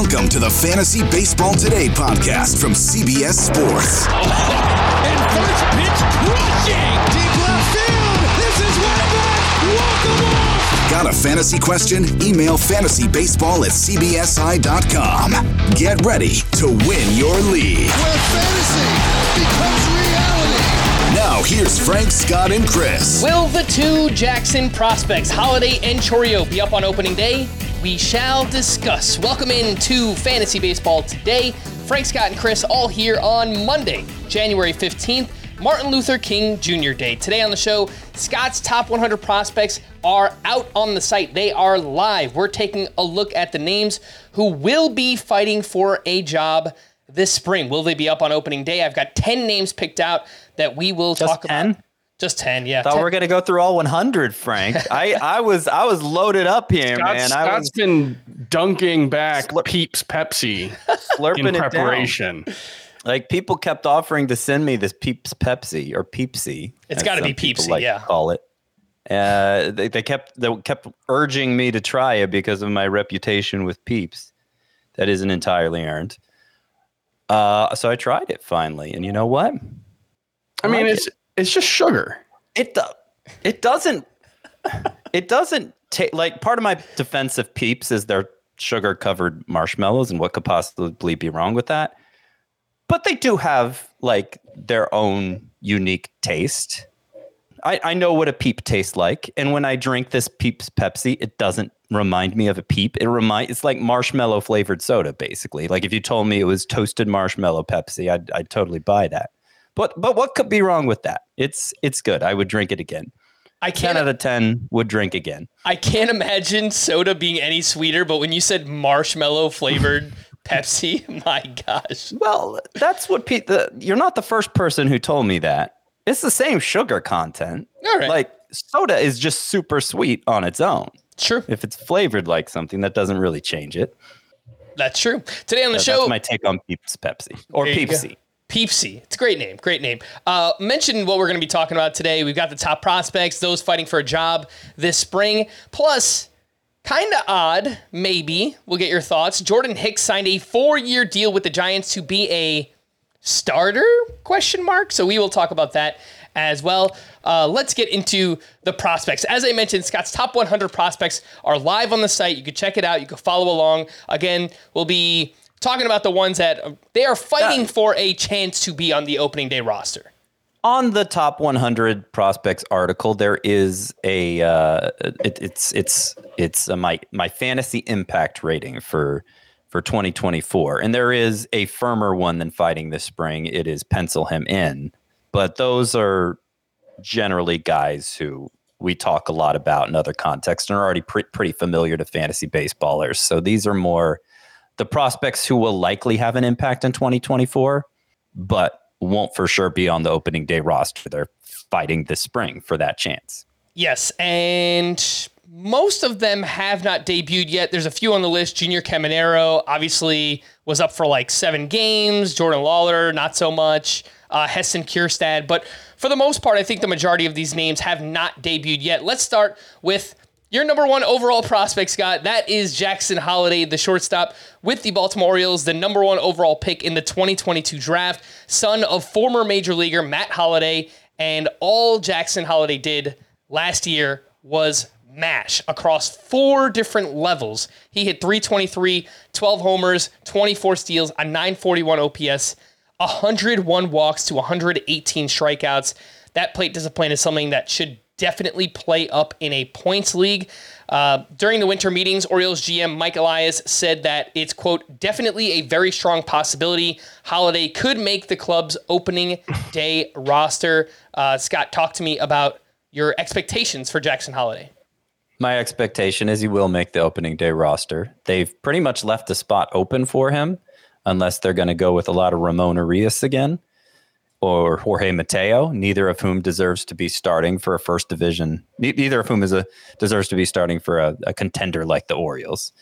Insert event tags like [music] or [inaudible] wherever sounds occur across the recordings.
Welcome to the Fantasy Baseball Today podcast from CBS Sports. [laughs] And first pitch crushing. Deep left field. This is way back. Walk 'em off. Got a fantasy question? Email fantasybaseball at cbsi.com. Get ready to win your league. Where fantasy becomes reality. Now, here's Frank, Scott, and Chris. Will the two Jackson prospects, Holliday and Chourio, be up on opening day? We shall discuss. Welcome in to Fantasy Baseball today. Frank Scott and Chris all here on Monday, January 15th, Martin Luther King Jr. Day. Today on the show, Scott's top 100 prospects are out on the site. They are live. We're taking a look at the names who will be fighting for a job this spring. Will they be up on opening day? I've got 10 names picked out that we will Just talk 10? about. Just 10, yeah. Thought 10. we are gonna go through all 100, Frank. [laughs] I, I was I was loaded up here, Scott's, man. I Scott's was been dunking back Slurp- Peeps Pepsi slurping in it down. preparation. Like people kept offering to send me this Peeps Pepsi or Peepsy. It's gotta be Peepsy, like yeah. Call it. Uh, they, they kept they kept urging me to try it because of my reputation with Peeps. That isn't entirely earned. Uh, so I tried it finally, and you know what? I mean, like it's it's just sugar. it do, it doesn't it doesn't take like part of my defense of peeps is they're sugar covered marshmallows and what could possibly be wrong with that. But they do have like their own unique taste. I, I know what a peep tastes like and when i drink this peeps pepsi it doesn't remind me of a peep. It remind it's like marshmallow flavored soda basically. Like if you told me it was toasted marshmallow pepsi i'd, I'd totally buy that but but what could be wrong with that it's it's good i would drink it again I 10 can't out of 10 would drink again. I can't imagine soda being any sweeter, but when you said marshmallow flavored [laughs] Pepsi, [laughs] my gosh. Well, that's what Pete, the, you're not the first person who told me that. It's the same sugar content. All right. Like soda is just super sweet on its own. True. If it's flavored like something, that doesn't really change it. That's true. Today on the That- show, That's my take on Peeps Pepsi or go. Peepsy. It's a great name. Great name. Uh, mention what we're going to be talking about today. We've got the top prospects, those fighting for a job this spring. Plus, kind of odd, maybe. We'll get your thoughts. Jordan Hicks signed a four-year deal with the Giants to be a starter? Question mark. So we will talk about that as well. Uh, let's get into the prospects. As I mentioned, Scott's top 100 prospects are live on the site. You can check it out. You can follow along. Again, we'll be talking about the ones that they are fighting for a chance to be on the opening day roster. on the top 100 prospects article there is a uh, it, it's it's it's uh my my fantasy impact rating for for 2024 and there is a firmer one than fighting this spring. It is pencil him in. But those are generally guys who we talk a lot about in other contexts and are already pre- pretty familiar to fantasy baseballers. So these are more the prospects who will likely have an impact in 2024 but won't for sure be on the opening day roster. They're fighting this spring for that chance. Yes, and most of them have not debuted yet. There's a few on the list. Junior Caminero obviously was up for like seven games. Jordan Lawlar, not so much. uh, Heston Kjerstad. But for the most part, I think the majority of these names have not debuted yet. Let's start with your number one overall prospect, Scott. That is Jackson Holliday, the shortstop with the Baltimore Orioles, the number one overall pick in the 2022 draft, son of former major leaguer Matt Holliday. And all Jackson Holliday did last year was mash across four different levels. He hit 323, 12 homers, 24 steals, a 941 OPS, 101 walks to 118 strikeouts. That plate discipline is something that should definitely play up in a points league. Uh, during the winter meetings, Orioles GM Mike Elias said that it's, quote, definitely a very strong possibility. Holliday could make the club's opening day [laughs] roster. Uh, Scott, talk to me about your expectations for Jackson Holliday. My expectation is he will make the opening day roster. They've pretty much left the spot open for him, unless they're going to go with a lot of Ramon Urias again or Jorge Mateo, neither of whom deserves to be starting for a first division. Neither of whom is a deserves to be starting for a, a contender like the Orioles.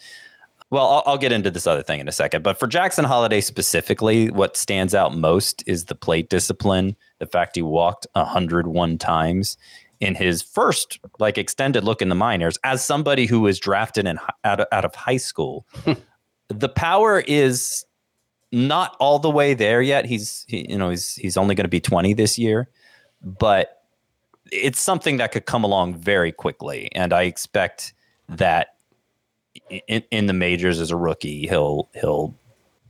Well, I'll, I'll, get into this other thing in a second, but for Jackson Holliday specifically, what stands out most is the plate discipline. The fact he walked 101 times in his first like extended look in the minors as somebody who was drafted in out of, out of high school. [laughs] the power is not all the way there yet. He's he, you know he's he's only going to be 20 this year, but it's something that could come along very quickly, and I expect that in, in the majors as a rookie, he'll he'll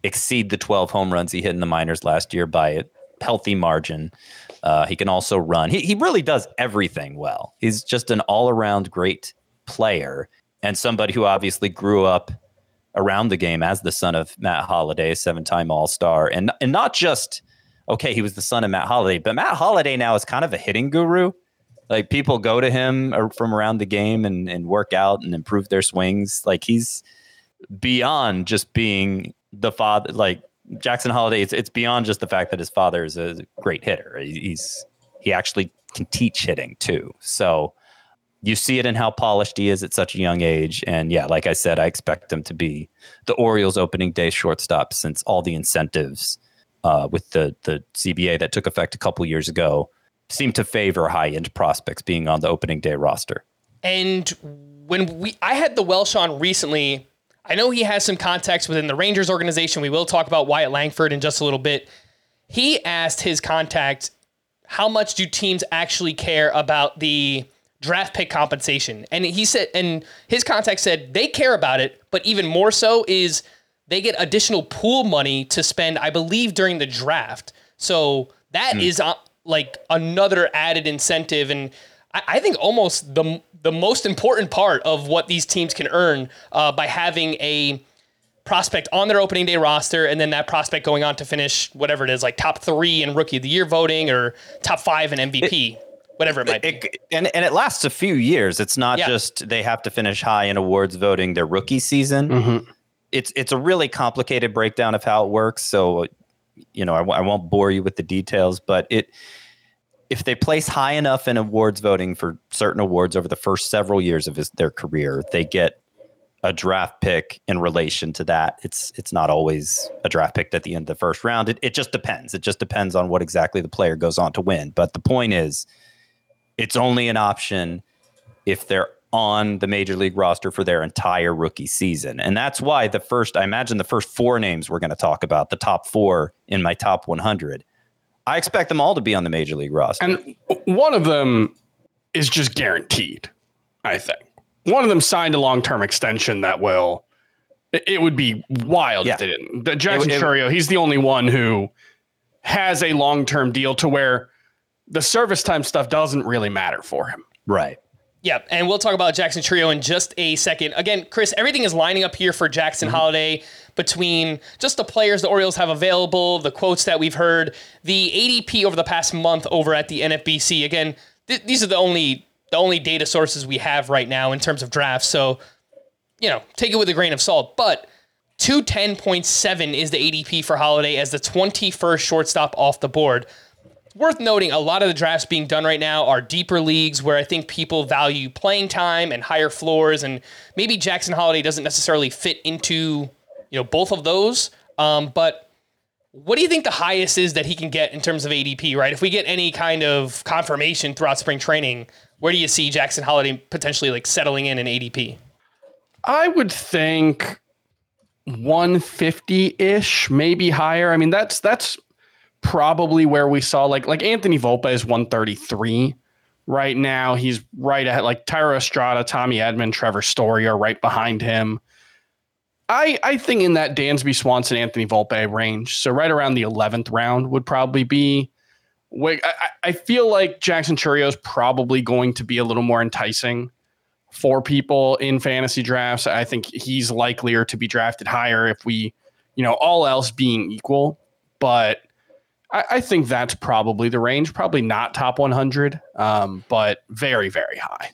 exceed the 12 home runs he hit in the minors last year by a healthy margin. Uh, he can also run. He he really does everything well. He's just an all around great player and somebody who obviously grew up around the game as the son of Matt Holliday, seven time All Star, and and not just okay, he was the son of Matt Holliday, but Matt Holliday now is kind of a hitting guru. Like people go to him from around the game and, and work out and improve their swings. Like he's beyond just being the father. Like Jackson Holliday, it's it's beyond just the fact that his father is a great hitter. He's he actually can teach hitting too. So you see it in how polished he is at such a young age. And yeah, like I said, I expect him to be the Orioles opening day shortstop since all the incentives uh, with the the CBA that took effect a couple years ago seem to favor high end prospects being on the opening day roster. And when we I had the Welsh on recently, I know he has some contacts within the Rangers organization. We will talk about Wyatt Langford in just a little bit. He asked his contact, how much do teams actually care about the draft pick compensation. And he said, and his contact said they care about it, but even more so is they get additional pool money to spend, I believe, during the draft. So that mm. is uh, like another added incentive. And I, I, think almost the, the most important part of what these teams can earn uh, by having a prospect on their opening day roster and then that prospect going on to finish whatever it is, like top three in rookie of the year voting or top five in MVP. It, whatever it might be. It, and and it lasts a few years. It's not yeah. just they have to finish high in awards voting their rookie season. Mm-hmm. It's it's a really complicated breakdown of how it works. So, you know, I, I won't bore you with the details, but it if they place high enough in awards voting for certain awards over the first several years of his, their career, they get a draft pick in relation to that. It's it's not always a draft pick at the end of the first round. It, it just depends. It just depends on what exactly the player goes on to win. But the point is, it's only an option if they're on the major league roster for their entire rookie season. And that's why the first, I imagine the first four names we're going to talk about, the top four in my top 100, I expect them all to be on the major league roster. And one of them is just guaranteed, I think. One of them signed a long term extension that will, it would be wild yeah. if they didn't. Jackson Chourio, he's the only one who has a long term deal to where the service time stuff doesn't really matter for him. Right. Yeah, and we'll talk about Jackson Chourio in just a second. Again, Chris, everything is lining up here for Jackson mm-hmm. Holliday between just the players the Orioles have available, the quotes that we've heard, the ADP over the past month over at the NFBC. Again, th- these are the only the only data sources we have right now in terms of drafts. So, you know, take it with a grain of salt. But 210.7 is the ADP for Holliday as the 21st shortstop off the board worth noting a lot of the drafts being done right now are deeper leagues where I think people value playing time and higher floors, and maybe Jackson Holliday doesn't necessarily fit into you know both of those. Um, but What do you think the highest is that he can get in terms of ADP, right? If we get any kind of confirmation throughout spring training, where do you see Jackson Holliday potentially like settling in in ADP? I would think 150-ish, maybe higher. I mean, that's that's probably where we saw like like Anthony Volpe is 133 right now. He's right ahead like Thairo Estrada, Tommy Edman, Trevor Story are right behind him. I I think in that Dansby Swanson Anthony Volpe range, so right around the eleventh round would probably be. I, I feel like Jackson Chourio is probably going to be a little more enticing for people in fantasy drafts. I think he's likelier to be drafted higher if we, you know, all else being equal. But I, I think that's probably the range. Probably not top 100, um, but very very high.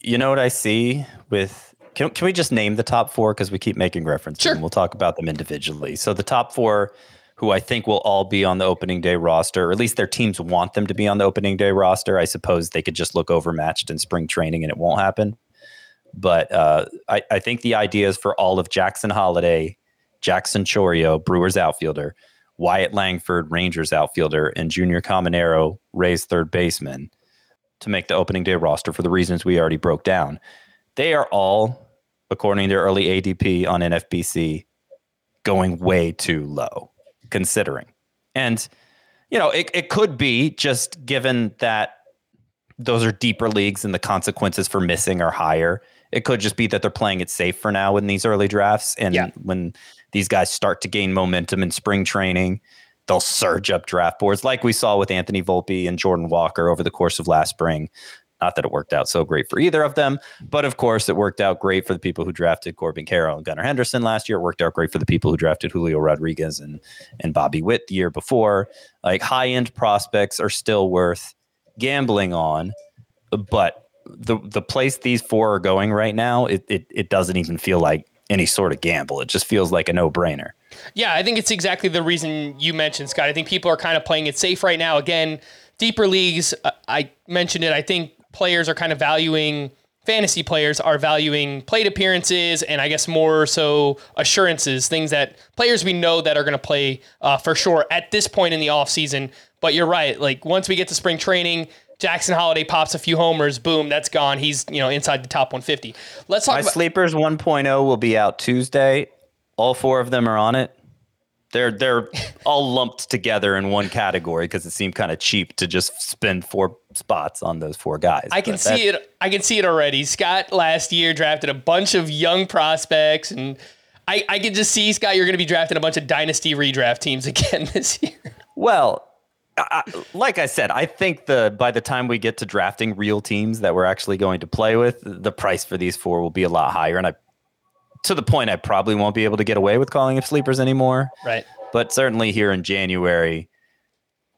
You know what I see with can, can we just name the top four because we keep making references? Sure. And we'll talk about them individually. So the top four, who I think will all be on the opening day roster, or at least their teams want them to be on the opening day roster. I suppose they could just look overmatched in spring training and it won't happen. But uh, I, I think the idea is for all of Jackson Holliday, Jackson Chourio, Brewers outfielder, Wyatt Langford, Rangers outfielder, and Junior Caminero, Rays third baseman, to make the opening day roster for the reasons we already broke down. They are all, according to early ADP on NFBC, going way too low, considering. And, you know, it, it could be just given that those are deeper leagues and the consequences for missing are higher. It could just be that they're playing it safe for now in these early drafts. And yeah. when these guys start to gain momentum in spring training, they'll surge up draft boards like we saw with Anthony Volpe and Jordan Walker over the course of last spring. Not that it worked out so great for either of them, but of course, it worked out great for the people who drafted Corbin Carroll and Gunnar Henderson last year. It worked out great for the people who drafted Julio Rodriguez and and Bobby Witt the year before. Like high end prospects are still worth gambling on, but the the place these four are going right now, it it, it doesn't even feel like any sort of gamble. It just feels like a no brainer. Yeah, I think it's exactly the reason you mentioned, Scott. I think people are kind of playing it safe right now. Again, deeper leagues, I mentioned it. I think players are kind of valuing fantasy players are valuing plate appearances and I guess more so assurances, things that players we know that are going to play uh, for sure at this point in the offseason. But you're right. Like once we get to spring training, Jackson Holliday pops a few homers, boom, that's gone. He's, you know, inside the top 150. Let's talk My about Sleepers 1.0 will be out Tuesday. All four of them are on it. They're they're [laughs] all lumped together in one category because it seemed kind of cheap to just spend four spots on those four guys. I can see it. I can see it already. Scott last year drafted a bunch of young prospects, and I I can just see Scott. You're going to be drafting a bunch of dynasty redraft teams [laughs] again this year. Well. I, like I said, I think the by the time we get to drafting real teams that we're actually going to play with, the price for these four will be a lot higher, and I to the point I probably won't be able to get away with calling them sleepers anymore. Right. But certainly here in January,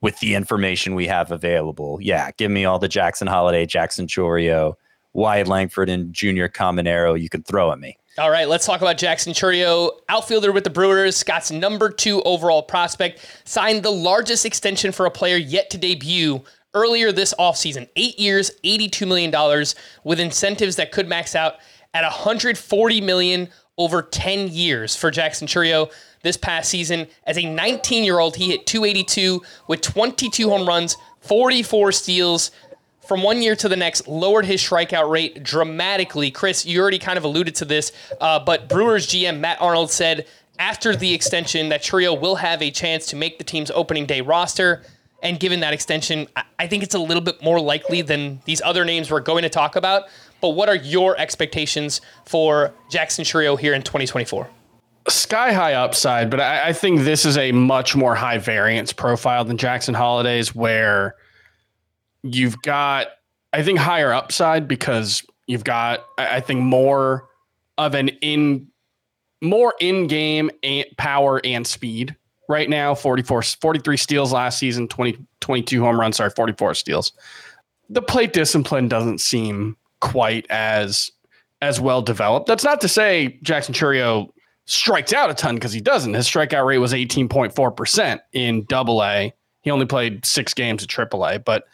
with the information we have available, yeah, give me all the Jackson Holliday, Jackson Chourio, Wyatt Langford, and Junior Caminero you can throw at me. All right, let's talk about Jackson Chourio, outfielder with the Brewers. Scott's number two overall prospect signed the largest extension for a player yet to debut earlier this offseason. Eight years, $82 million, with incentives that could max out at 140 million over 10 years for Jackson Chourio this past season. As a 19-year-old, he hit 282 with 22 home runs, 44 steals. From one year to the next, lowered his strikeout rate dramatically. Chris, you already kind of alluded to this, uh, but Brewers GM Matt Arnold said after the extension that Chourio will have a chance to make the team's opening day roster. And given that extension, I think it's a little bit more likely than these other names we're going to talk about. But what are your expectations for Jackson Chourio here in 2024? Sky high upside, but I, I think this is a much more high variance profile than Jackson Hollidays, where you've got, I think, higher upside because you've got, I think, more of an in more in-game power and speed right now 44 43 steals last season 20 22 home runs sorry 44 steals the plate discipline doesn't seem quite as as well developed. That's not to say Jackson Chourio strikes out a ton because he doesn't. His strikeout rate was 18.4% in double A. He only played six games at triple A, but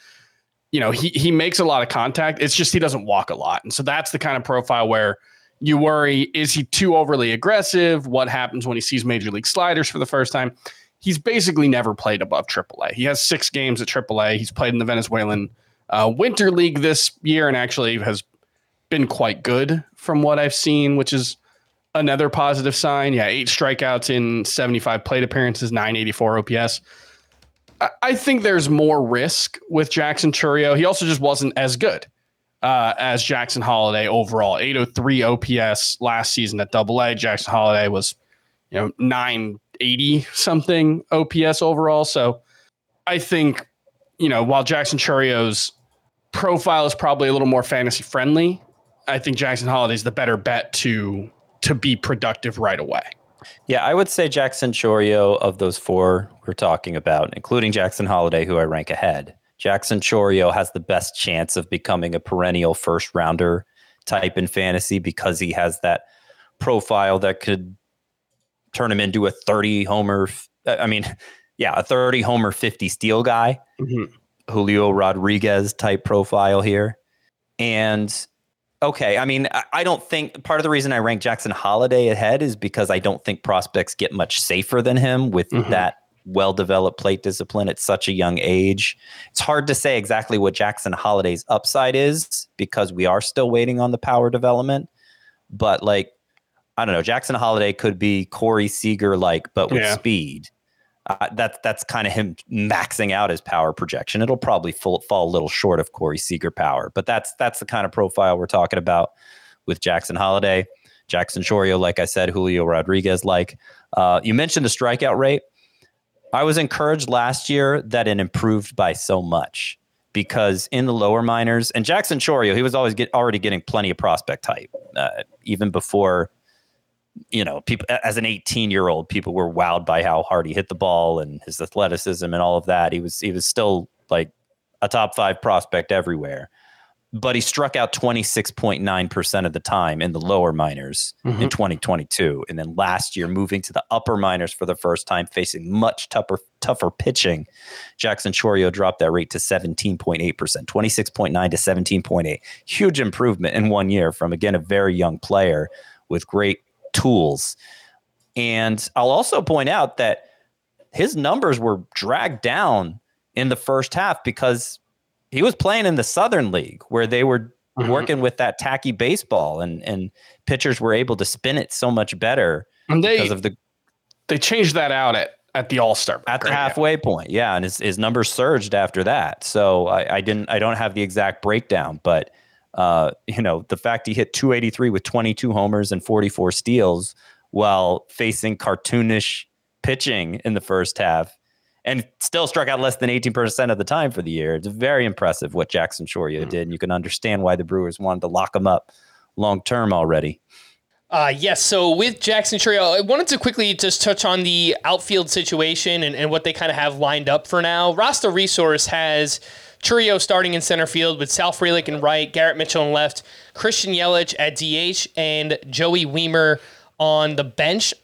you know, he he makes a lot of contact. It's just he doesn't walk a lot. And so that's the kind of profile where you worry, is he too overly aggressive? What happens when he sees major league sliders for the first time? he's basically never played above AAA. He has six games at AAA. He's played in the Venezuelan uh, Winter League this year and actually has been quite good from what I've seen, which is another positive sign. Yeah, eight strikeouts in 75 plate appearances, 984 OPS. I, think there's more risk with Jackson Chourio. He also just wasn't as good uh, as Jackson Holliday overall. 803 OPS last season at Double A. Jackson Holliday was, you know, 980 something OPS overall. So I think, you know, while Jackson Chourio's profile is probably a little more fantasy friendly, I think Jackson Holliday is the better bet to to be productive right away. Yeah, I would say Jackson Chourio of those four we're talking about, including Jackson Holliday, who I rank ahead. Jackson Chourio has the best chance of becoming a perennial first rounder type in fantasy because he has that profile that could turn him into a 30 homer. I mean, [laughs] yeah, a 30 homer, 50 steal guy. Mm-hmm. Julio Rodriguez type profile here. And okay, I mean, I don't think part of the reason I rank Jackson Holliday ahead is because I don't think prospects get much safer than him with mm-hmm. that well developed plate discipline at such a young age. It's hard to say exactly what Jackson Holliday's upside is because we are still waiting on the power development. But like, I don't know, Jackson Holliday could be Corey Seager like, but with yeah. speed. Uh, that's that's kind of him maxing out his power projection. It'll probably fall, fall a little short of Corey Seager power, but that's that's the kind of profile we're talking about with Jackson Holliday, Jackson Chourio, like I said, Julio Rodriguez. Like uh, you mentioned, the strikeout rate. I was encouraged last year that it improved by so much because in the lower minors and Jackson Chourio, he was always get already getting plenty of prospect type uh, even before you know, people as an 18 year old, people were wowed by how hard he hit the ball and his athleticism and all of that. He was he was still like a top five prospect everywhere. But he struck out 26.9% of the time in the lower minors mm-hmm. in 2022. And then last year, moving to the upper minors for the first time, facing much tougher, tougher pitching. Jackson Chourio dropped that rate to 17.8%, 26.9 to 17.8. Huge improvement in one year from, again, a very young player with great tools. And I'll also point out that his numbers were dragged down in the first half because he was playing in the Southern League where they were mm-hmm. working with that tacky baseball and and pitchers were able to spin it so much better and they, because of the they changed that out at at the All Star at the halfway point. Yeah, and his his numbers surged after that. So I, I didn't I don't have the exact breakdown, but uh, [laughs] you know, the fact he hit 283 with 22 homers and 44 steals while facing cartoonish pitching in the first half and still struck out less than 18% of the time for the year. It's very impressive what Jackson Chourio mm-hmm. did. And you can understand why the Brewers wanted to lock him up long term already. Uh, yes. So with Jackson Chourio, I wanted to quickly just touch on the outfield situation and, and what they kind of have lined up for now. Roster Resource has Chourio starting in center field with Sal Frelick in right, Garrett Mitchell in left, Christian Yelich at DH, and Joey Wiemer on the bench.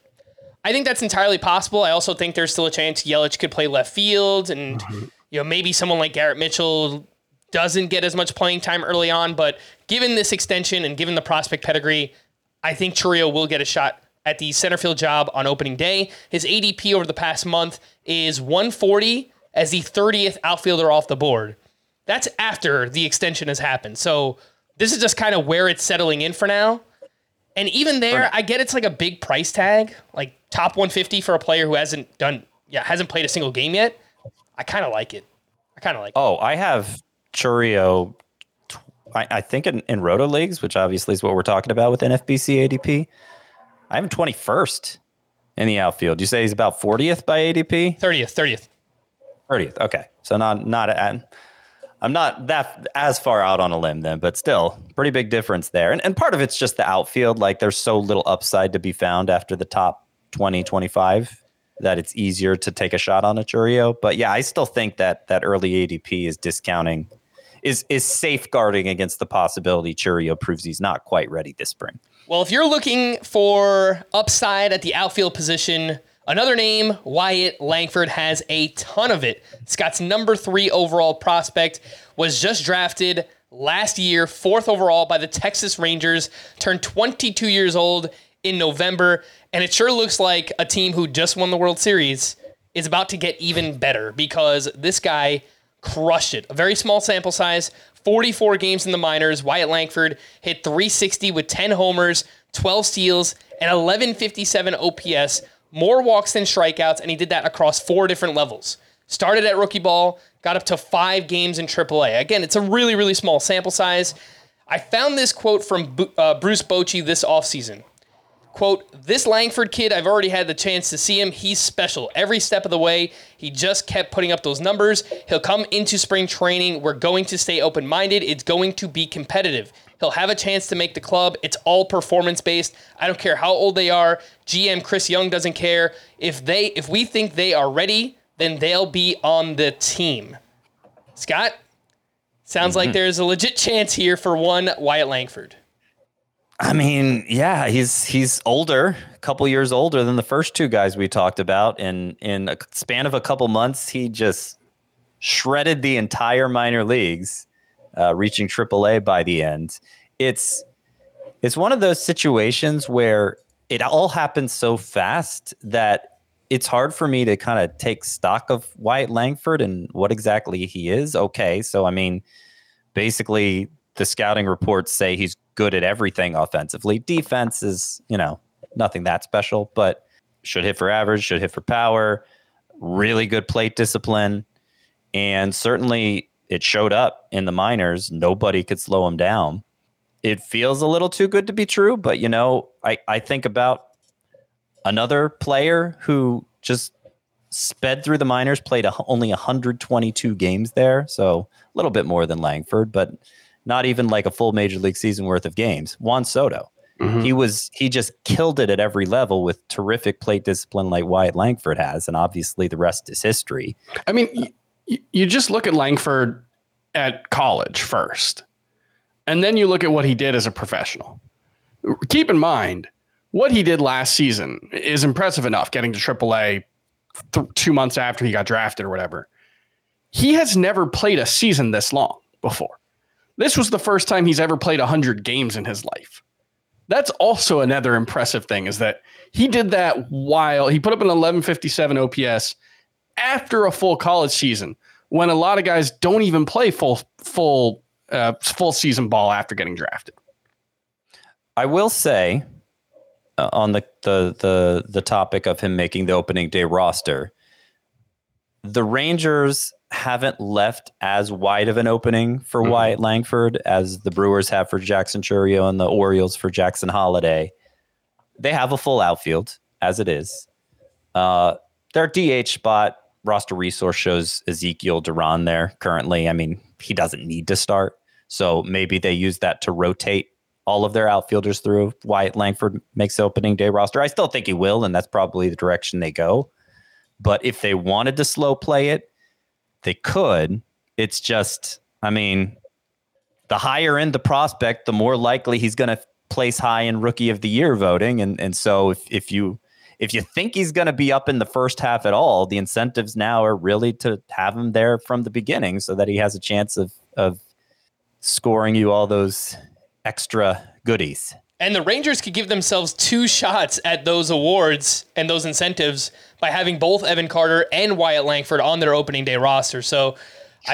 I think that's entirely possible. I also think there's still a chance Yelich could play left field, and mm-hmm. you know maybe someone like Garrett Mitchell doesn't get as much playing time early on. But given this extension and given the prospect pedigree, I think Chourio will get a shot at the center field job on opening day. His ADP over the past month is 140 as the 30th outfielder off the board. That's after the extension has happened. So this is just kind of where it's settling in for now. And even there, I get it's like a big price tag, like top 150 for a player who hasn't done, yeah, hasn't played a single game yet. I kind of like it. I kind of like oh, it. I have Chourio, I, I think in, in Roto leagues, which obviously is what we're talking about with NFBC ADP. I have him 21st in the outfield. You say he's about 40th by ADP? 30th, 30th. 30th. Okay. So not, not at, I'm not that as far out on a limb then, but still pretty big difference there. And, and part of it's just the outfield. Like there's so little upside to be found after the top 20, 25 that it's easier to take a shot on a Chourio. But yeah, I still think that that early ADP is discounting, is is safeguarding against the possibility Chourio proves he's not quite ready this spring. Well, if you're looking for upside at the outfield position, Another name, Wyatt Langford, has a ton of it. Scott's number three overall prospect was just drafted last year, fourth overall by the Texas Rangers, turned 22 years old in November, and it sure looks like a team who just won the World Series is about to get even better because this guy crushed it. A very small sample size, 44 games in the minors. Wyatt Langford hit 360 with 10 homers, 12 steals, and 1157 OPS, more walks than strikeouts, and he did that across four different levels. Started at rookie ball, got up to five games in AAA. Again, it's a really, really small sample size. I found this quote from uh, Bruce Bochy this offseason. Quote, this Langford kid, I've already had the chance to see him. He's special. Every step of the way, he just kept putting up those numbers. He'll come into spring training. We're going to stay open minded. It's going to be competitive. He'll have a chance to make the club. It's all performance based. I don't care how old they are. GM Chris Young doesn't care. If they if we think they are ready, then they'll be on the team. Scott, sounds mm-hmm. like there's a legit chance here for one Wyatt Langford. I mean, yeah, he's he's older, a couple years older than the first two guys we talked about, and in a span of a couple months, he just shredded the entire minor leagues, uh, reaching AAA by the end. It's it's one of those situations where it all happens so fast that it's hard for me to kind of take stock of Wyatt Langford and what exactly he is. Okay, so I mean, basically, the scouting reports say he's good at everything offensively. Defense is, you know, nothing that special, but should hit for average, should hit for power, really good plate discipline. And certainly it showed up in the minors. Nobody could slow him down. It feels a little too good to be true, but you know, I, I think about another player who just sped through the minors, played a, only 122 games there. So a little bit more than Langford, but not even like a full major league season worth of games. Juan Soto. Mm-hmm. He was he just killed it at every level with terrific plate discipline like Wyatt Langford has, and obviously the rest is history. I mean, y- you just look at Langford at college first, and then you look at what he did as a professional. Keep in mind what he did last season is impressive enough, getting to AAA th- two months after he got drafted or whatever. He has never played a season this long before. This was the first time he's ever played 100 games in his life. That's also another impressive thing is that he did that while he put up an 1157 OPS after a full college season when a lot of guys don't even play full full uh, full season ball after getting drafted. I will say uh, on the, the the the topic of him making the opening day roster, the Rangers haven't left as wide of an opening for mm-hmm. Wyatt Langford as the Brewers have for Jackson Chourio and the Orioles for Jackson Holliday. They have a full outfield as it is. Uh, their DH spot roster resource shows Ezekiel Duran there currently. I mean, he doesn't need to start. So maybe they use that to rotate all of their outfielders through. Wyatt Langford makes the opening day roster. I still think he will, and that's probably the direction they go. But if they wanted to slow play it, they could. It's just, I mean, the higher end the prospect, the more likely he's going to place high in rookie of the year voting. And and so if if you if you think he's going to be up in the first half at all, the incentives now are really to have him there from the beginning so that he has a chance of of scoring you all those extra goodies. And the Rangers could give themselves two shots at those awards and those incentives by having both Evan Carter and Wyatt Langford on their opening day roster. So True.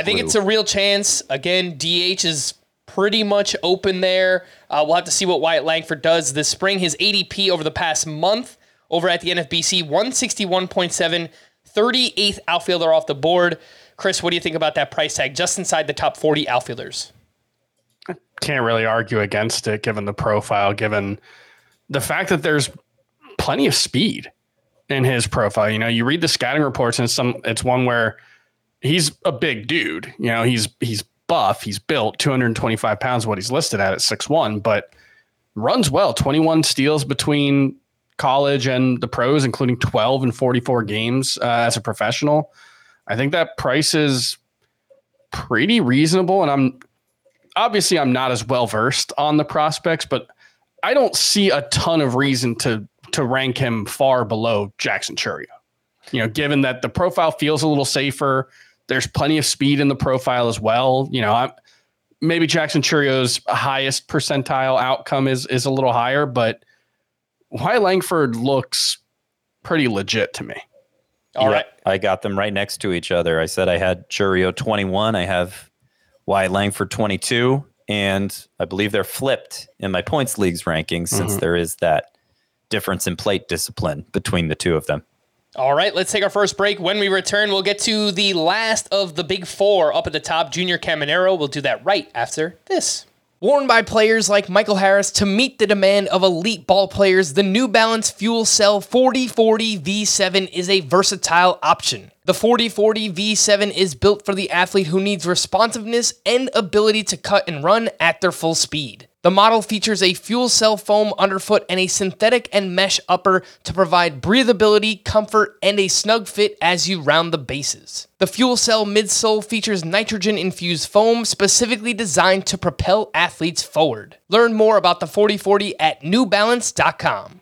I think it's a real chance. Again, DH is pretty much open there. Uh, we'll have to see what Wyatt Langford does this spring. His ADP over the past month over at the NFBC 161.7, 38th outfielder off the board. Chris, what do you think about that price tag just inside the top 40 outfielders? Can't really argue against it given the profile, given the fact that there's plenty of speed in his profile. You know, you read the scouting reports and some it's one where he's a big dude. You know, he's he's buff, he's built 225 pounds, what he's listed at at six one, but runs well. 21 steals between college and the pros, including 12 and 44 games uh, as a professional. I think that price is pretty reasonable. And I'm obviously I'm not as well versed on the prospects, but I don't see a ton of reason to to rank him far below Jackson Chourio. You know, given that the profile feels a little safer, there's plenty of speed in the profile as well. You know, I'm, maybe Jackson Chourio's highest percentile outcome is is a little higher, but why Langford looks pretty legit to me. All right. I got them right next to each other. I said I had Chourio 21. I have Wyatt Langford 22. And I believe they're flipped in my points leagues rankings mm-hmm. since there is that difference in plate discipline between the two of them. All right, let's take our first break. When we return, we'll get to the last of the big four up at the top, Junior Caminero. We'll do that right after this. Worn by players like Michael Harris to meet the demand of elite ball players, the New Balance Fuel Cell 4040 V7 is a versatile option. The 4040 V7 is built for the athlete who needs responsiveness and ability to cut and run at their full speed. The model features a fuel cell foam underfoot and a synthetic and mesh upper to provide breathability, comfort, and a snug fit as you round the bases. The fuel cell midsole features nitrogen infused foam specifically designed to propel athletes forward. Learn more about the 4040 at newbalance.com.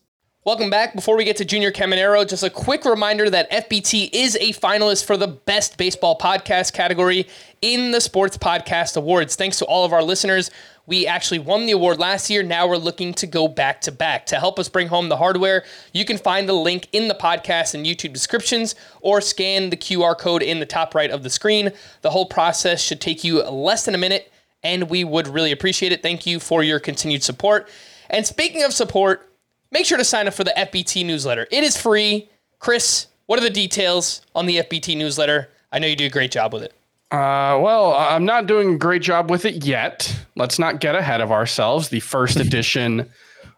Welcome back. Before we get to Junior Caminero, just a quick reminder that FBT is a finalist for the Best Baseball Podcast category in the Sports Podcast Awards. Thanks to all of our listeners. We actually won the award last year. Now we're looking to go back to back. To help us bring home the hardware, you can find the link in the podcast and YouTube descriptions or scan the QR code in the top right of the screen. The whole process should take you less than a minute, and we would really appreciate it. Thank you for your continued support. And speaking of support, make sure to sign up for the FBT newsletter. It is free. Chris, what are the details on the FBT newsletter? I know you do a great job with it. Uh, well, I'm not doing a great job with it yet. Let's not get ahead of ourselves. The first [laughs] edition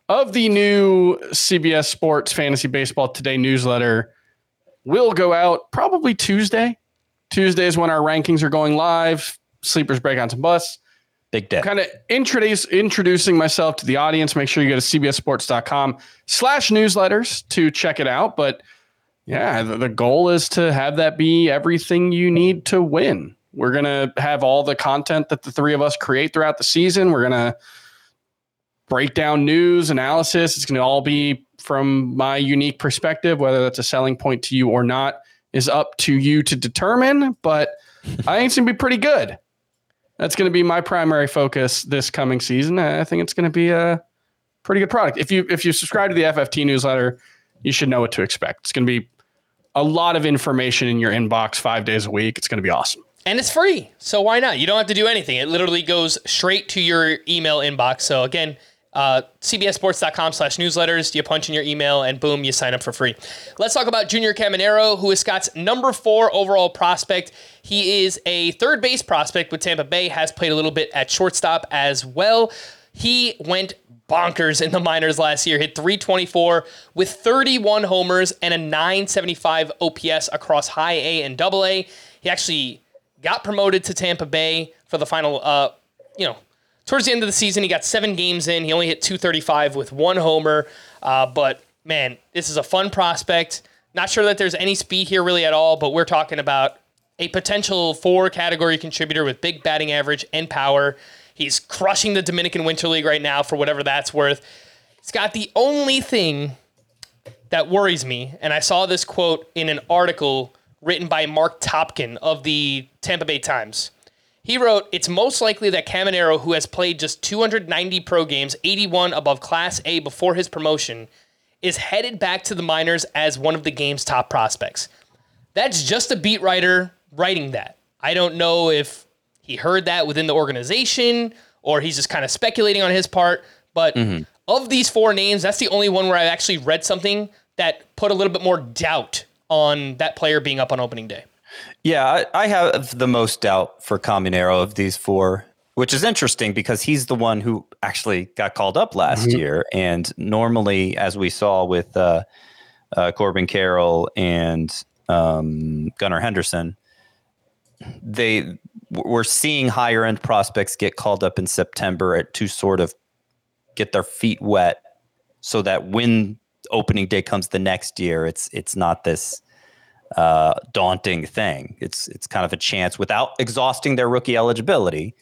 of the new CBS Sports Fantasy Baseball Today newsletter will go out probably Tuesday. Tuesday is when our rankings are going live. Sleepers, break on and busts. Big day. Kind of introduce introducing myself to the audience. Make sure you go to cbsports.com slash newsletters to check it out. But yeah, the, the goal is to have that be everything you need to win. We're to have all the content that the three of us create throughout the season. We're to break down news, analysis. It's to all be from my unique perspective. Whether that's a selling point to you or not is up to you to determine, but I think it's going to be pretty good. That's going to be my primary focus this coming season. I think it's going to be a pretty good product. If you if you subscribe to the FFT newsletter, you should know what to expect. It's going to be a lot of information in your inbox 5 days a week. It's going to be awesome. And it's free. So why not? You don't have to do anything. It literally goes straight to your email inbox. So again, uh, cbsports.com slash newsletters. You punch in your email and boom, you sign up for free. Let's talk about Junior Caminero, who is Scott's number four overall prospect. He is a third base prospect with Tampa Bay, has played a little bit at shortstop as well. He went bonkers in the minors last year, hit 324 with 31 homers and a 975 OPS across high A and double A. He actually got promoted to Tampa Bay for the final, uh, you know, towards the end of the season. He got seven games in. He only hit 235 with one homer. Uh, but man, this is a fun prospect. Not sure that there's any speed here really at all, but we're talking about a potential four category contributor with big batting average and power. He's crushing the Dominican Winter League right now for whatever that's worth. It's got the only thing that worries me, and I saw this quote in an article written by Marc Topkin of the Tampa Bay Times. He wrote, It's most likely that Caminero, who has played just 290 pro games, 81 above Class A before his promotion, is headed back to the minors as one of the game's top prospects. That's just a beat writer writing that. I don't know if he heard that within the organization or he's just kind of speculating on his part. But mm-hmm. of these four names, that's the only one where I've actually read something that put a little bit more doubt on that player being up on opening day. Yeah, I, I have the most doubt for Caminero of these four, which is interesting because he's the one who actually got called up last mm-hmm. year. And normally, as we saw with uh, uh, Corbin Carroll and um, Gunnar Henderson, they we're seeing higher end prospects get called up in September at, to sort of get their feet wet, so that when opening day comes the next year, it's it's not this uh, daunting thing. It's it's kind of a chance without exhausting their rookie eligibility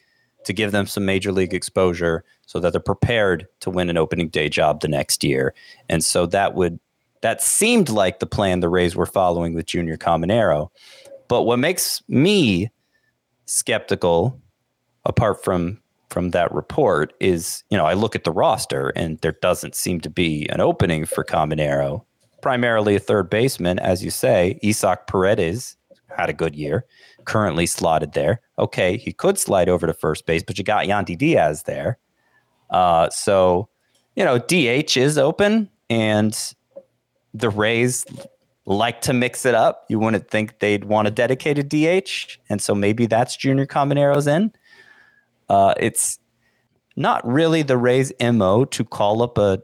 to give them some major league exposure so that they're prepared to win an opening day job the next year. And so that would that seemed like the plan the Rays were following with Junior Caminero. But what makes me skeptical, apart from from that report, is you know I look at the roster and there doesn't seem to be an opening for Caminero. Primarily a third baseman, as you say, Isaac Paredes had a good year, currently slotted there. Okay, he could slide over to first base, but you got Yandy Diaz there. Uh, so, you know, DH is open, and the Rays like to mix it up. You wouldn't think they'd want a dedicated DH, and so maybe that's Junior Caminero's in. Uh, it's not really the Rays' mo to call up a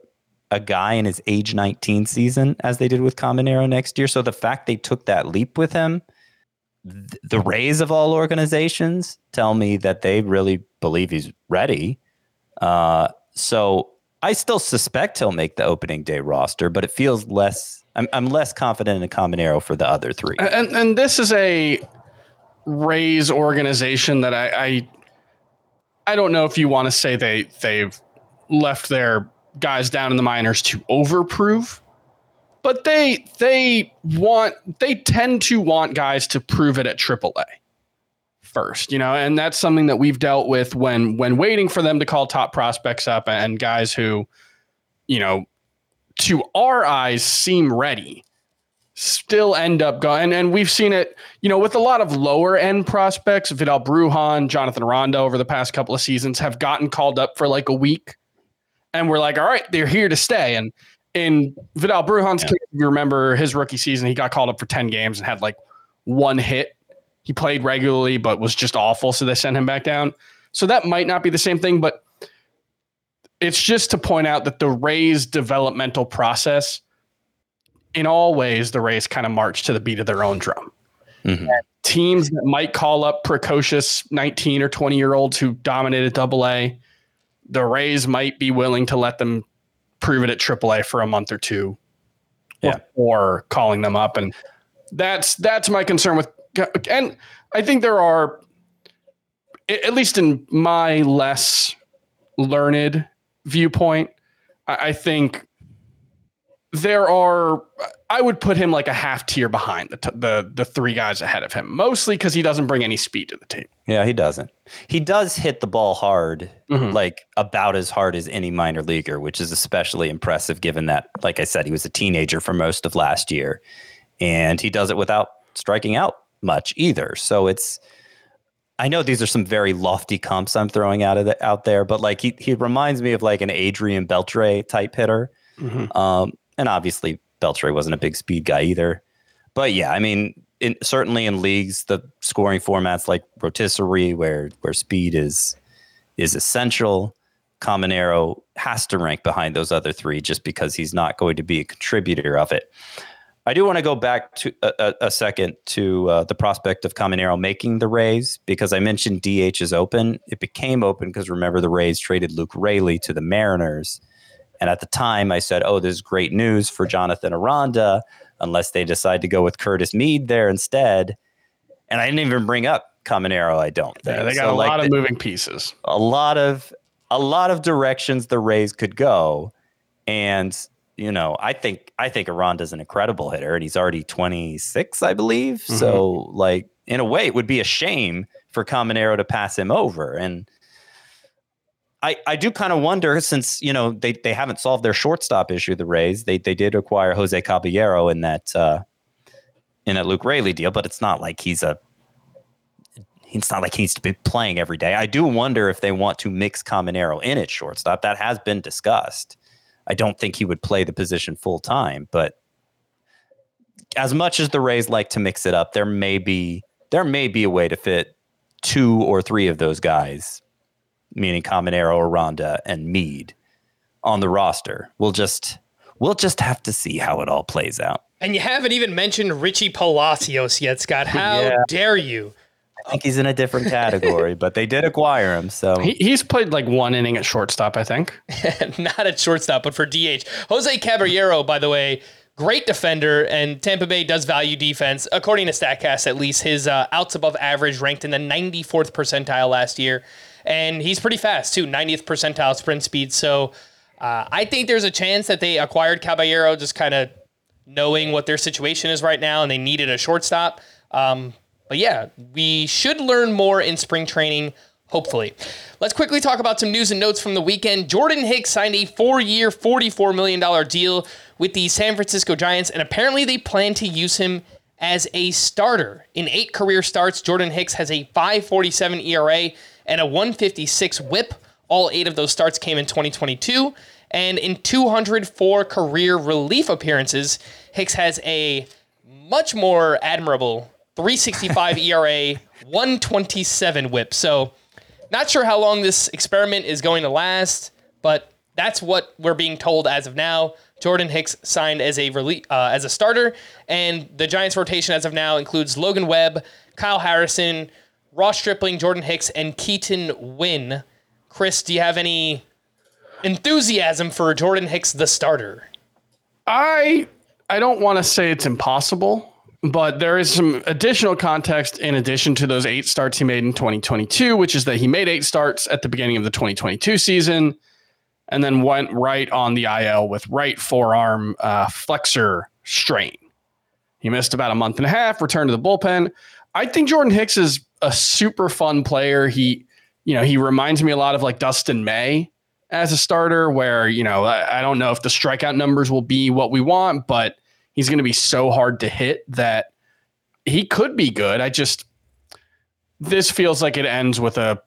a guy in his age 19 season as they did with Caminero next year. So the fact they took that leap with him, th- the Rays of all organizations tell me that they really believe he's ready. Uh, so I still suspect he'll make the opening day roster, but it feels less. I'm, I'm less confident in Caminero for the other three. And and this is a Rays organization that I I, I don't know if you want to say they they've left their guys down in the minors to overprove, but they they want they tend to want guys to prove it at AAA first, you know, and that's something that we've dealt with when when waiting for them to call top prospects up and guys who, you know, to our eyes seem ready still end up going and we've seen it you know with a lot of lower end prospects vidal Brujan, jonathan Aranda over the past couple of seasons have gotten called up for like a week and we're like all right they're here to stay and in vidal brujan's yeah. case you remember his rookie season he got called up for 10 games and had like one hit he played regularly, but was just awful. So they sent him back down. So that might not be the same thing, but it's just to point out that the Rays developmental process, in all ways, the Rays kind of march to the beat of their own drum. Mm-hmm. Teams that might call up precocious 19 or 20 year olds who dominated double A, the Rays might be willing to let them prove it at AAA for a month or two yeah. or calling them up. And that's that's my concern with and I think there are, at least in my less learned viewpoint, I think there are. I would put him like a half tier behind the t- the the three guys ahead of him, mostly because he doesn't bring any speed to the team. Yeah, he doesn't. He does hit the ball hard, mm-hmm. like about as hard as any minor leaguer, which is especially impressive given that, like I said, he was a teenager for most of last year, and he does it without striking out much either. So it's I know these are some very lofty comps I'm throwing out of the, out there, but like he he reminds me of like an Adrian Beltre type hitter. Mm-hmm. Um, and obviously Beltre wasn't a big speed guy either. But yeah, I mean, in, certainly in leagues, the scoring formats like rotisserie, where where speed is is essential, Caminero has to rank behind those other three just because he's not going to be a contributor of it. I do want to go back to a, a second to uh, the prospect of Caminero making the Rays because I mentioned DH is open. It became open because remember the Rays traded Luke Raley to the Mariners, and at the time I said, "Oh, this is great news for Jonathan Aranda, unless they decide to go with Curtis Mead there instead." And I didn't even bring up Caminero. I don't think yeah, they got so a like lot of the, moving pieces, a lot of a lot of directions the Rays could go, and you know, I think I think Aranda's an incredible hitter, and he's already 26, I believe. Mm-hmm. So, like, in a way, it would be a shame for Caminero to pass him over. And I I do kind of wonder since you know they they haven't solved their shortstop issue. The Rays they they did acquire Jose Caballero in that uh, in a Luke Raley deal, but it's not like he's a it's not like he needs to be playing every day. I do wonder if they want to mix Caminero in at shortstop. That has been discussed. I don't think he would play the position full time, but as much as the Rays like to mix it up, there may be there may be a way to fit two or three of those guys, meaning Caminero, Aranda, and Mead, on the roster. We'll just we'll just have to see how it all plays out. And you haven't even mentioned Richie Palacios yet, Scott. How yeah. dare you? I think he's in a different category, but they did acquire him. So he, he's played like one inning at shortstop, I think. [laughs] Not at shortstop, but for DH. Jose Caballero, by the way, great defender, and Tampa Bay does value defense. According to StatCast, at least, his uh, outs above average ranked in the 94th percentile last year. And he's pretty fast, too, 90th percentile sprint speed. So uh, I think there's a chance that they acquired Caballero just kind of knowing what their situation is right now and they needed a shortstop. Um, but yeah, we should learn more in spring training, hopefully. Let's quickly talk about some news and notes from the weekend. Jordan Hicks signed a four year, $44 million deal with the San Francisco Giants, and apparently they plan to use him as a starter. In eight career starts, Jordan Hicks has a 547 ERA and a 156 whip. All eight of those starts came in 2022. And in 204 career relief appearances, Hicks has a much more admirable 365 [laughs] ERA, 127 whip. So, not sure how long this experiment is going to last, but that's what we're being told as of now. Jordan Hicks signed as a rele- uh, as a starter, and the Giants' rotation as of now includes Logan Webb, Kyle Harrison, Ross Stripling, Jordan Hicks, and Keaton Winn. Chris, do you have any enthusiasm for Jordan Hicks, the starter? I I don't want to say it's impossible, but there is some additional context in addition to those eight starts he made in 2022, which is that he made eight starts at the beginning of the 2022 season and then went right on the IL with right forearm uh, flexor strain. He missed about a month and a half, returned to the bullpen. I think Jordan Hicks is a super fun player. He, you know, he reminds me a lot of like Dustin May as a starter, where, you know, I, I don't know if the strikeout numbers will be what we want, but he's going to be so hard to hit that he could be good. I just, this feels like it ends with a,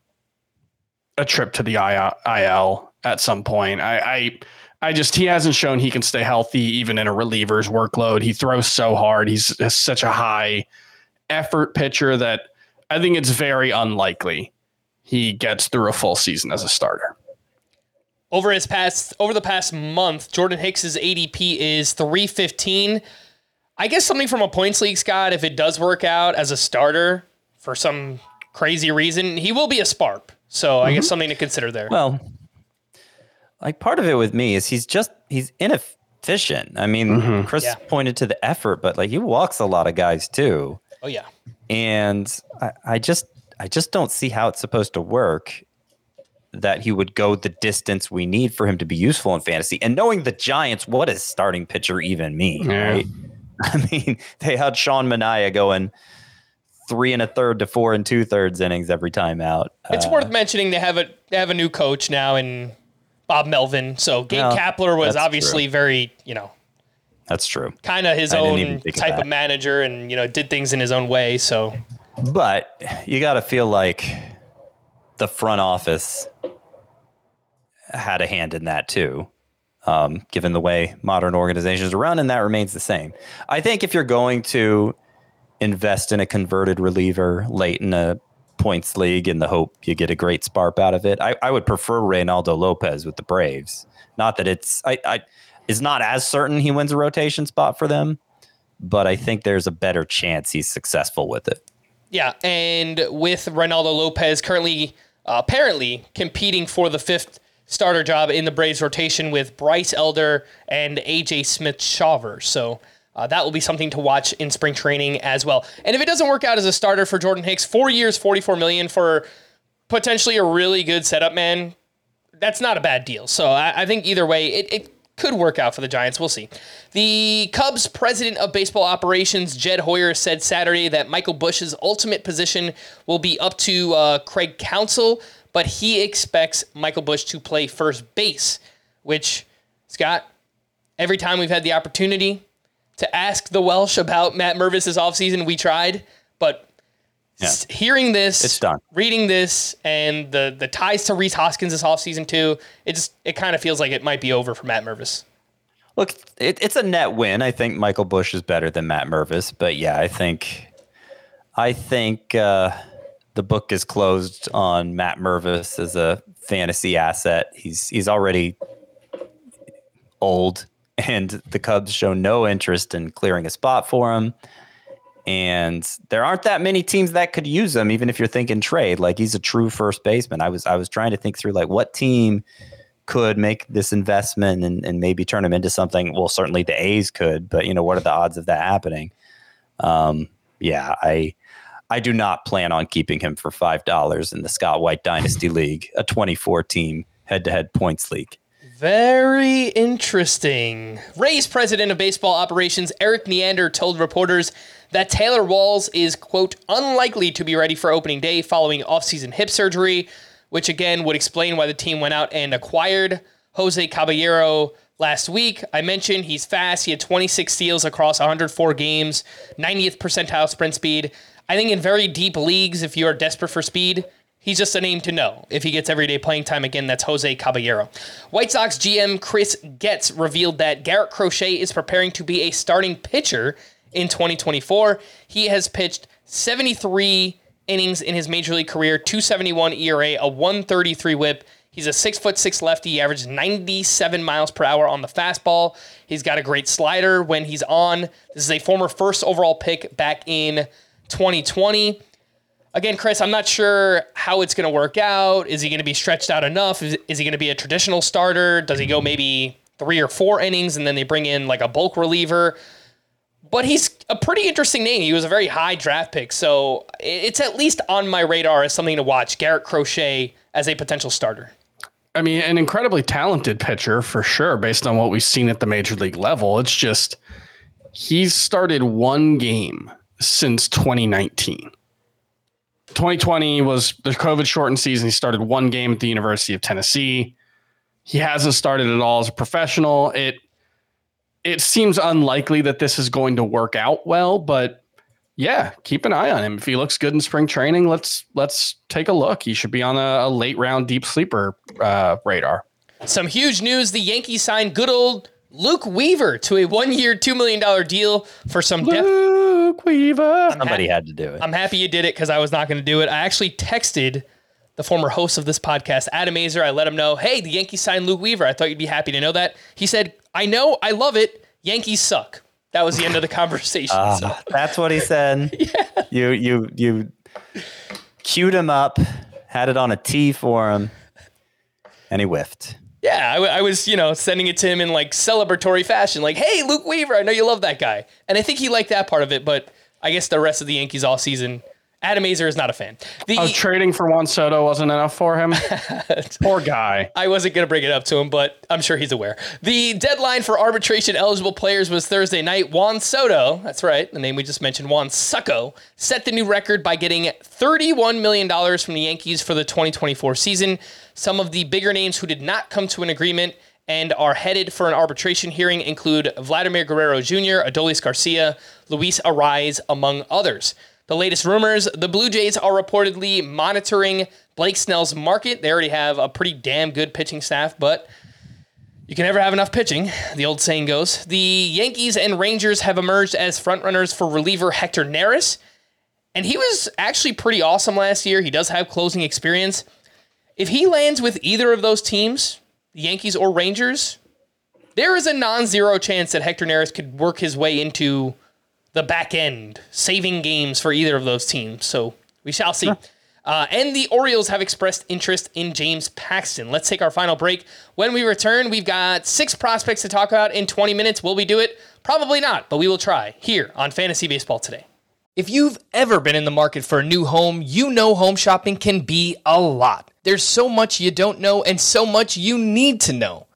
a trip to the IL at some point. I, I, I just he hasn't shown he can stay healthy even in a reliever's workload. He throws so hard. He's such a high effort pitcher that I think it's very unlikely he gets through a full season as a starter. Over his past over the past month, Jordan Hicks's ADP is 315. I guess something from a points league, Scott, if it does work out as a starter for some crazy reason, he will be a sparp. So I mm-hmm. guess something to consider there. Well, like part of it with me is he's just he's inefficient. I mean, mm-hmm. Chris yeah. pointed to the effort, but like he walks a lot of guys too. Oh yeah. And I, I just I just don't see how it's supposed to work that he would go the distance we need for him to be useful in fantasy. And knowing the Giants, what does starting pitcher even mean? Yeah. Right? [laughs] I mean, they had Sean Manaea going three and a third to four and two thirds innings every time out. It's uh, worth mentioning they have a they have a new coach now in Bob Melvin. So Gabe no, Kapler was obviously true. very, you know, that's true. Kind of his I own type of, of manager and, you know, did things in his own way. So, but you got to feel like the front office had a hand in that too, um, given the way modern organizations are run, and that remains the same. I think if you're going to invest in a converted reliever late in a points league in the hope you get a great sparp out of it, I, I would prefer Reynaldo Lopez with the Braves. Not that it's I, I is not as certain he wins a rotation spot for them, but I think there's a better chance he's successful with it. Yeah, and with Reynaldo Lopez currently uh, apparently competing for the fifth starter job in the Braves rotation with Bryce Elder and AJ Smith Shawver. So uh, that will be something to watch in spring training as well. And if it doesn't work out as a starter for Jordan Hicks, four years, 44 million for potentially a really good setup man, that's not a bad deal. So I, I think either way, it, it could work out for the Giants. We'll see. The Cubs president of baseball operations, Jed Hoyer, said Saturday that Michael Busch's ultimate position will be up to uh, Craig Counsell, but he expects Michael Bush to play first base, which, Scott, every time we've had the opportunity to ask the Welsh about Matt Mervis' offseason, we tried, but yeah. hearing this, it's done. Reading this, and the the ties to Rhys Hoskins this offseason too, it just it kind of feels like it might be over for Matt Mervis. Look, it, it's a net win. I think Michael Busch is better than Matt Mervis, but yeah, I think I think uh, the book is closed on Matt Mervis as a fantasy asset. He's he's already old and the Cubs show no interest in clearing a spot for him. And there aren't that many teams that could use him, even if you're thinking trade. Like he's a true first baseman. I was I was trying to think through like what team could make this investment and, and maybe turn him into something. Well, certainly the A's could, but you know, what are the odds of that happening? Um, yeah, I I do not plan on keeping him for five dollars in the Scott White Dynasty League, a 24 team head to head points league. Very interesting. Rays president of baseball operations, Erik Neander, told reporters that Taylor Walls is, quote, unlikely to be ready for opening day following offseason hip surgery, which again would explain why the team went out and acquired Jose Caballero last week. I mentioned he's fast. He had 26 steals across 104 games, 90th percentile sprint speed. I think in very deep leagues, if you are desperate for speed, He's just a name to know. If he gets everyday playing time again, that's Jose Caballero. White Sox GM Chris Getz revealed that Garrett Crochet is preparing to be a starting pitcher in 2024. He has pitched 73 innings in his major league career, 271 ERA, a 133 whip. He's a six foot six lefty. He averages 97 miles per hour on the fastball. He's got a great slider when he's on. This is a former first overall pick back in 2020 again, Chris, I'm not sure how it's going to work out. Is he going to be stretched out enough? Is, is he going to be a traditional starter? Does he go maybe three or four innings and then they bring in like a bulk reliever? But he's a pretty interesting name. He was a very high draft pick. So it's at least on my radar as something to watch. Garrett Crochet as a potential starter. I mean, an incredibly talented pitcher for sure, based on what we've seen at the major league level. It's just he's started one game since 2019. 2020 was the COVID shortened season. He started one game at the University of Tennessee. He hasn't started at all as a professional. It it seems unlikely that this is going to work out well, but yeah, keep an eye on him. If he looks good in spring training, let's let's take a look. He should be on a, a late round deep sleeper uh, radar. Some huge news: the Yankees signed good old Luke Weaver to a one-year, two million dollar deal for some def- Weaver. Somebody ha- had to do it. I'm happy you did it because I was not going to do it. I actually texted the former host of this podcast, Adam Aizer. I let him know, hey, the Yankees signed Luke Weaver. I thought you'd be happy to know that. He said, I know, I love it. Yankees suck. That was the end of the [laughs] conversation. Uh, so. That's what he [laughs] said. yeah. You you you queued him up, had it on a tee for him, and he whiffed. Yeah, I, w- I was, you know, sending it to him in like celebratory fashion, like, "Hey, Luke Weaver, I know you love that guy," and I think he liked that part of it. But I guess the rest of the Yankees all season Adam Aizer is not a fan. The, oh, trading for Juan Soto wasn't enough for him. [laughs] Poor guy. I wasn't going to bring it up to him, but I'm sure he's aware. The deadline for arbitration eligible players was Thursday night. Juan Soto, that's right, the name we just mentioned, Juan Succo, set the new record by getting $31 million from the Yankees for the 2024 season. Some of the bigger names who did not come to an agreement and are headed for an arbitration hearing include Vladimir Guerrero Jr., Adolis Garcia, Luis Arraez, among others. The latest rumors the Blue Jays are reportedly monitoring Blake Snell's market. They already have a pretty damn good pitching staff, but you can never have enough pitching, the old saying goes. The Yankees and Rangers have emerged as frontrunners for reliever Hector Neris, and he was actually pretty awesome last year. He does have closing experience. If he lands with either of those teams, the Yankees or Rangers, there is a non zero chance that Hector Neris could work his way into the back end, saving games for either of those teams. So we shall see. Sure. Uh, and the Orioles have expressed interest in James Paxton. Let's take our final break. When we return, we've got six prospects to talk about in 20 minutes. Will we do it? Probably not, but we will try here on Fantasy Baseball today. If you've ever been in the market for a new home, you know home shopping can be a lot. There's so much you don't know and so much you need to know.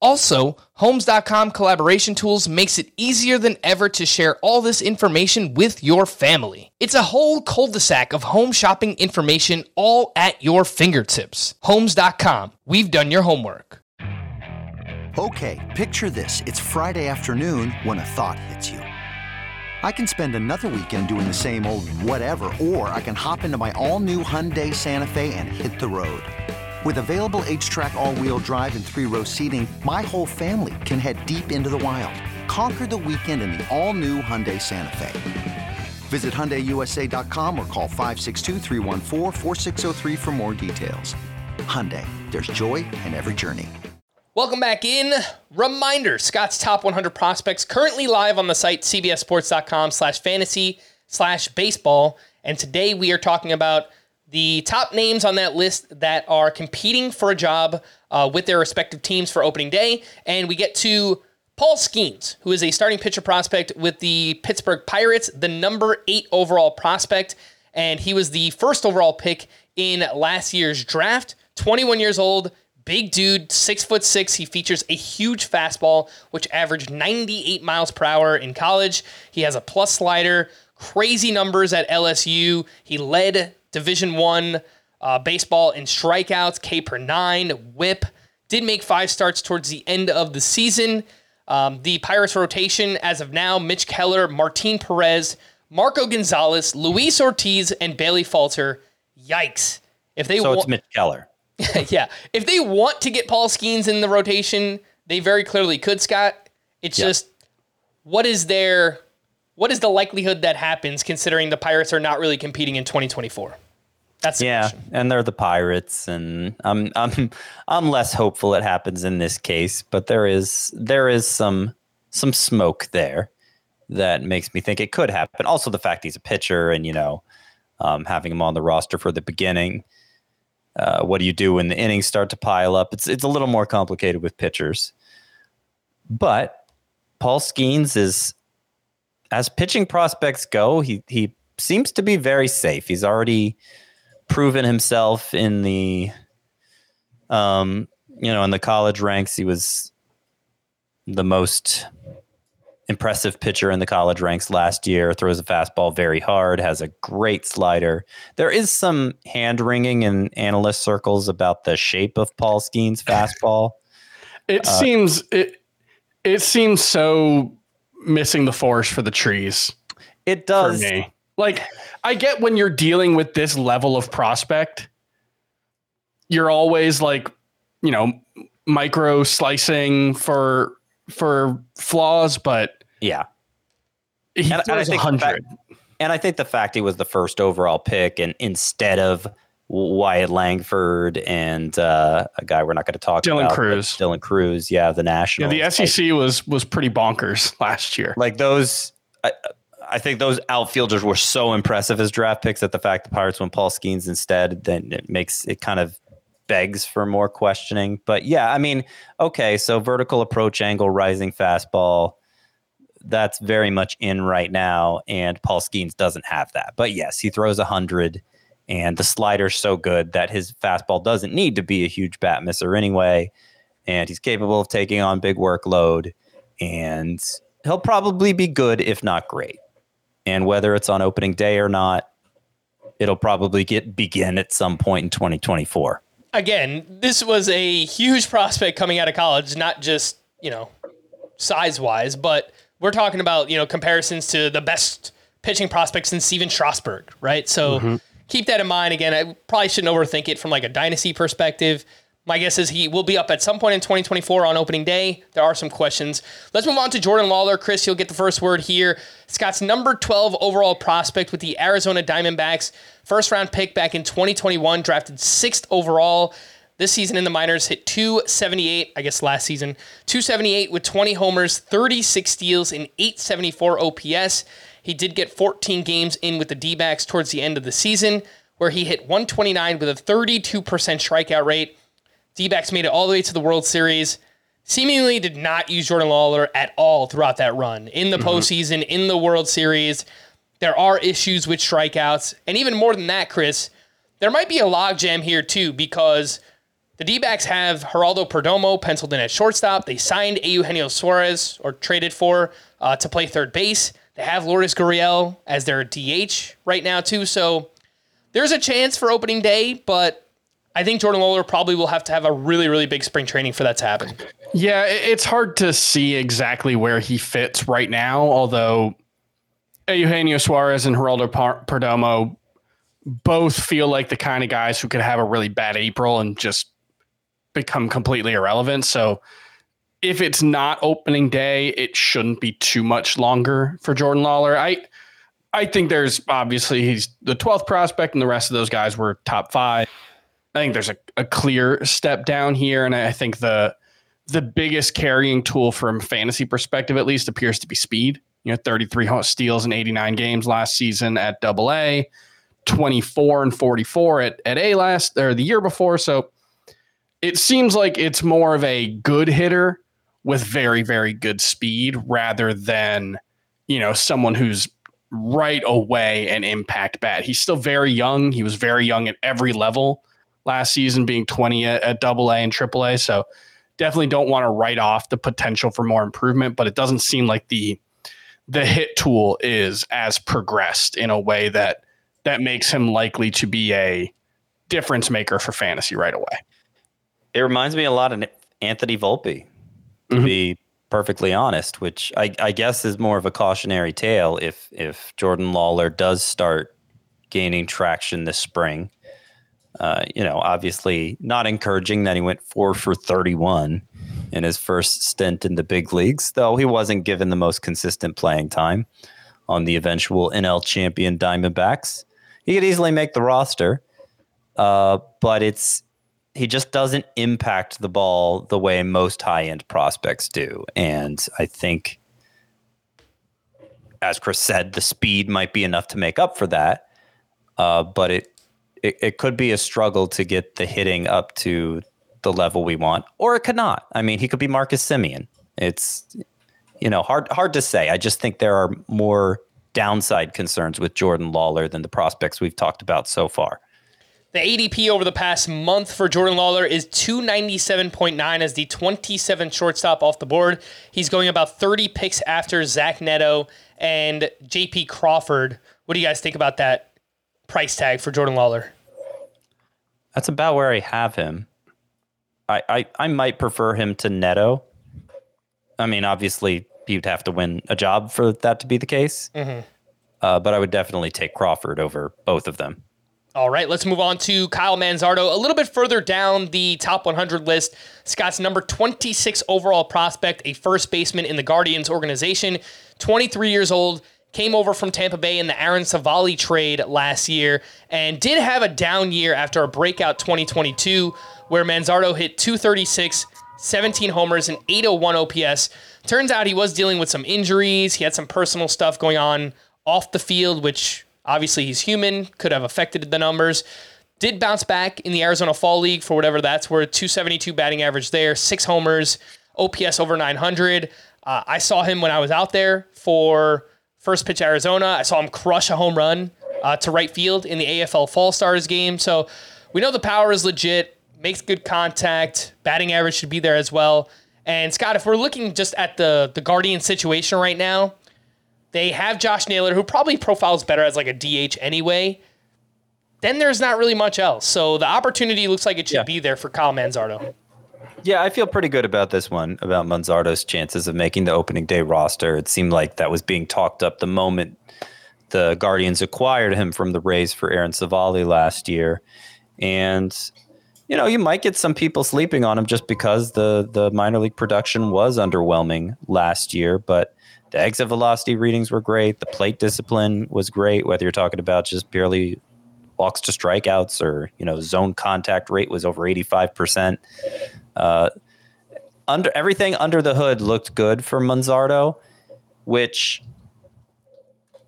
Also, Homes.com collaboration tools makes it easier than ever to share all this information with your family. It's a whole cul-de-sac of home shopping information all at your fingertips. Homes.com. We've done your homework. Okay, picture this. It's Friday afternoon when a thought hits you. I can spend another weekend doing the same old whatever, or I can hop into my all-new Hyundai Santa Fe and hit the road. With available H-Track all-wheel drive and three-row seating, my whole family can head deep into the wild. Conquer the weekend in the all-new Hyundai Santa Fe. Visit HyundaiUSA.com or call 562 for more details. Hyundai, there's joy in every journey. Welcome back in. Reminder, Scott's top 100 prospects currently live on the site cbssports.com slash fantasy slash baseball. And today we are talking about the top names on that list that are competing for a job uh, with their respective teams for opening day. And we get to Paul Skenes, who is a starting pitcher prospect with the Pittsburgh Pirates, the number eight overall prospect. And he was the first overall pick in last year's draft. 21 years old, big dude, six foot six. He features a huge fastball, which averaged 98 miles per hour in college. He has a plus slider, crazy numbers at LSU. He led Division One uh, baseball in strikeouts, K per nine, WHIP. Did make five starts towards the end of the season. Um, the Pirates rotation as of now: Mitch Keller, Martin Perez, Marco Gonzalez, Luis Ortiz, and Bailey Falter. Yikes! If they so wa- it's Mitch Keller. [laughs] yeah, if they want to get Paul Skenes in the rotation, they very clearly could. Scott, it's yeah. just what is their what is the likelihood that happens considering the Pirates are not really competing in 2024? That's yeah, question. and they're the Pirates, and I'm I'm I'm less hopeful it happens in this case, but there is there is some some smoke there that makes me think it could happen. Also, the fact he's a pitcher, and you know, um, having him on the roster for the beginning. Uh, what do you do when the innings start to pile up? It's it's a little more complicated with pitchers, but Paul Skenes is, as pitching prospects go, he he seems to be very safe. He's already proven himself in the um you know in the college ranks. He was the most impressive pitcher in the college ranks last year. Throws a fastball very hard has a great slider. There is some hand wringing in analyst circles about the shape of paul skenes fastball. [laughs] It uh, seems it it seems so missing the forest for the trees it does like I get when you're dealing with this level of prospect, you're always like, you know, micro slicing for for flaws, but yeah. He and, and I think 100. and I think the fact he was the first overall pick and instead of Wyatt Langford and uh, a guy we're not going to talk about. Dylan about. Crews. Dylan Crews, yeah, the national. Yeah, the SEC like, was was pretty bonkers [laughs] last year. Like those, I, I think those outfielders were so impressive as draft picks that the fact the Pirates went Paul Skenes instead, then it makes it kind of begs for more questioning. But yeah, I mean, okay, so vertical approach angle, rising fastball, that's very much in right now, and Paul Skenes doesn't have that. But yes, he throws a hundred, and the slider's so good that his fastball doesn't need to be a huge bat misser anyway, and he's capable of taking on big workload, and he'll probably be good if not great. And whether it's on opening day or not, it'll probably get begin at some point in 2024. Again, this was a huge prospect coming out of college, not just, you know, size wise, but we're talking about, you know, comparisons to the best pitching prospects in Stephen Strasburg, right? So mm-hmm. keep that in mind. Again, I probably shouldn't overthink it from like a dynasty perspective. My guess is he will be up at some point in 2024 on opening day. There are some questions. Let's move on to Jordan Lawlar. Chris, you'll get the first word here. Scott's number 12 overall prospect with the Arizona Diamondbacks. First round pick back in 2021, drafted sixth overall. This season in the minors hit 278, I guess last season, 278 with 20 homers, 36 steals, and 874 OPS. He did get 14 games in with the D backs towards the end of the season, where he hit 129 with a 32% strikeout rate D backs made it all the way to the World Series. Seemingly did not use Jordan Lawlar at all throughout that run. In the mm-hmm. postseason, in the World Series, there are issues with strikeouts. And even more than that, Chris, there might be a logjam here too, because The D backs have Geraldo Perdomo penciled in at shortstop. They signed Eugenio Suarez, or traded for, uh, to play third base. They have Lourdes Gurriel as their DH right now, too. So there's a chance for opening day, but I think Jordan Lawlar probably will have to have a really, really big spring training for that to happen. Yeah, it's hard to see exactly where he fits right now, although Eugenio Suarez and Geraldo Perdomo both feel like the kind of guys who could have a really bad April and just become completely irrelevant. So if it's not opening day, it shouldn't be too much longer for Jordan Lawlar. I I think there's obviously he's the 12th prospect and the rest of those guys were top five. I think there's a, a clear step down here. And I think the the biggest carrying tool from fantasy perspective, at least, appears to be speed. You know, 33 steals in 89 games last season at double A, 24 and 44 at, at A last or the year before. So it seems like it's more of a good hitter with very, very good speed rather than, you know, someone who's right away an impact bat. He's still very young. He was very young at every level last season, being 20 at, double A and triple A. So definitely don't want to write off the potential for more improvement, but it doesn't seem like the the hit tool is as progressed in a way that that makes him likely to be a difference maker for fantasy right away. It reminds me a lot of Anthony Volpe, to mm-hmm. be perfectly honest, which I, I, guess is more of a cautionary tale if if Jordan Lawlar does start gaining traction this spring. Uh, you know, obviously not encouraging that he went four for 31 in his first stint in the big leagues, though he wasn't given the most consistent playing time on the eventual NL champion Diamondbacks. He could easily make the roster, uh, but it's he just doesn't impact the ball the way most high end prospects do. And I think, as Chris said, the speed might be enough to make up for that. Uh, but it, it, it could be a struggle to get the hitting up to the level we want, or it could not. I mean, he could be Marcus Semien. It's you know hard hard to say. I just think there are more downside concerns with Jordan Lawlar than the prospects we've talked about so far. The ADP over the past month for Jordan Lawlar is 297.9 as the 27th shortstop off the board. He's going about 30 picks after Zach Neto and JP Crawford. What do you guys think about that price tag for Jordan Lawlar? That's about where I have him. I, I, I might prefer him to Neto. I mean, obviously, you'd have to win a job for that to be the case. Mm-hmm. Uh, but I would definitely take Crawford over both of them. All right, let's move on to Kyle Manzardo. A little bit further down the top 100 list, Scott's number 26 overall prospect, a first baseman in the Guardians organization, 23 years old, came over from Tampa Bay in the Aaron Civale trade last year, and did have a down year after a breakout 2022 where Manzardo hit 236, 17 homers, and 801 OPS. Turns out he was dealing with some injuries. He had some personal stuff going on off the field, which Obviously, he's human, could have affected the numbers. Did bounce back in the Arizona Fall League for whatever that's worth. 272 batting average there, six homers, OPS over 900. Uh, I saw him when I was out there for first pitch Arizona. I saw him crush a home run uh, to right field in the AFL Fall Stars game. So we know the power is legit, makes good contact, batting average should be there as well. And Scott, if we're looking just at the the Guardian situation right now, they have Josh Naylor, who probably profiles better as like a DH anyway. Then there's not really much else. So the opportunity looks like it should yeah. be there for Kyle Manzardo. Yeah, I feel pretty good about this one, about Manzardo's chances of making the opening day roster. It seemed like that was being talked up the moment the Guardians acquired him from the Rays for Aaron Civale last year. And you know, you might get some people sleeping on him just because the the minor league production was underwhelming last year, but the exit velocity readings were great. The plate discipline was great, whether you're talking about just purely walks to strikeouts or, you know, zone contact rate was over 85%. Uh, under everything under the hood looked good for Manzardo, which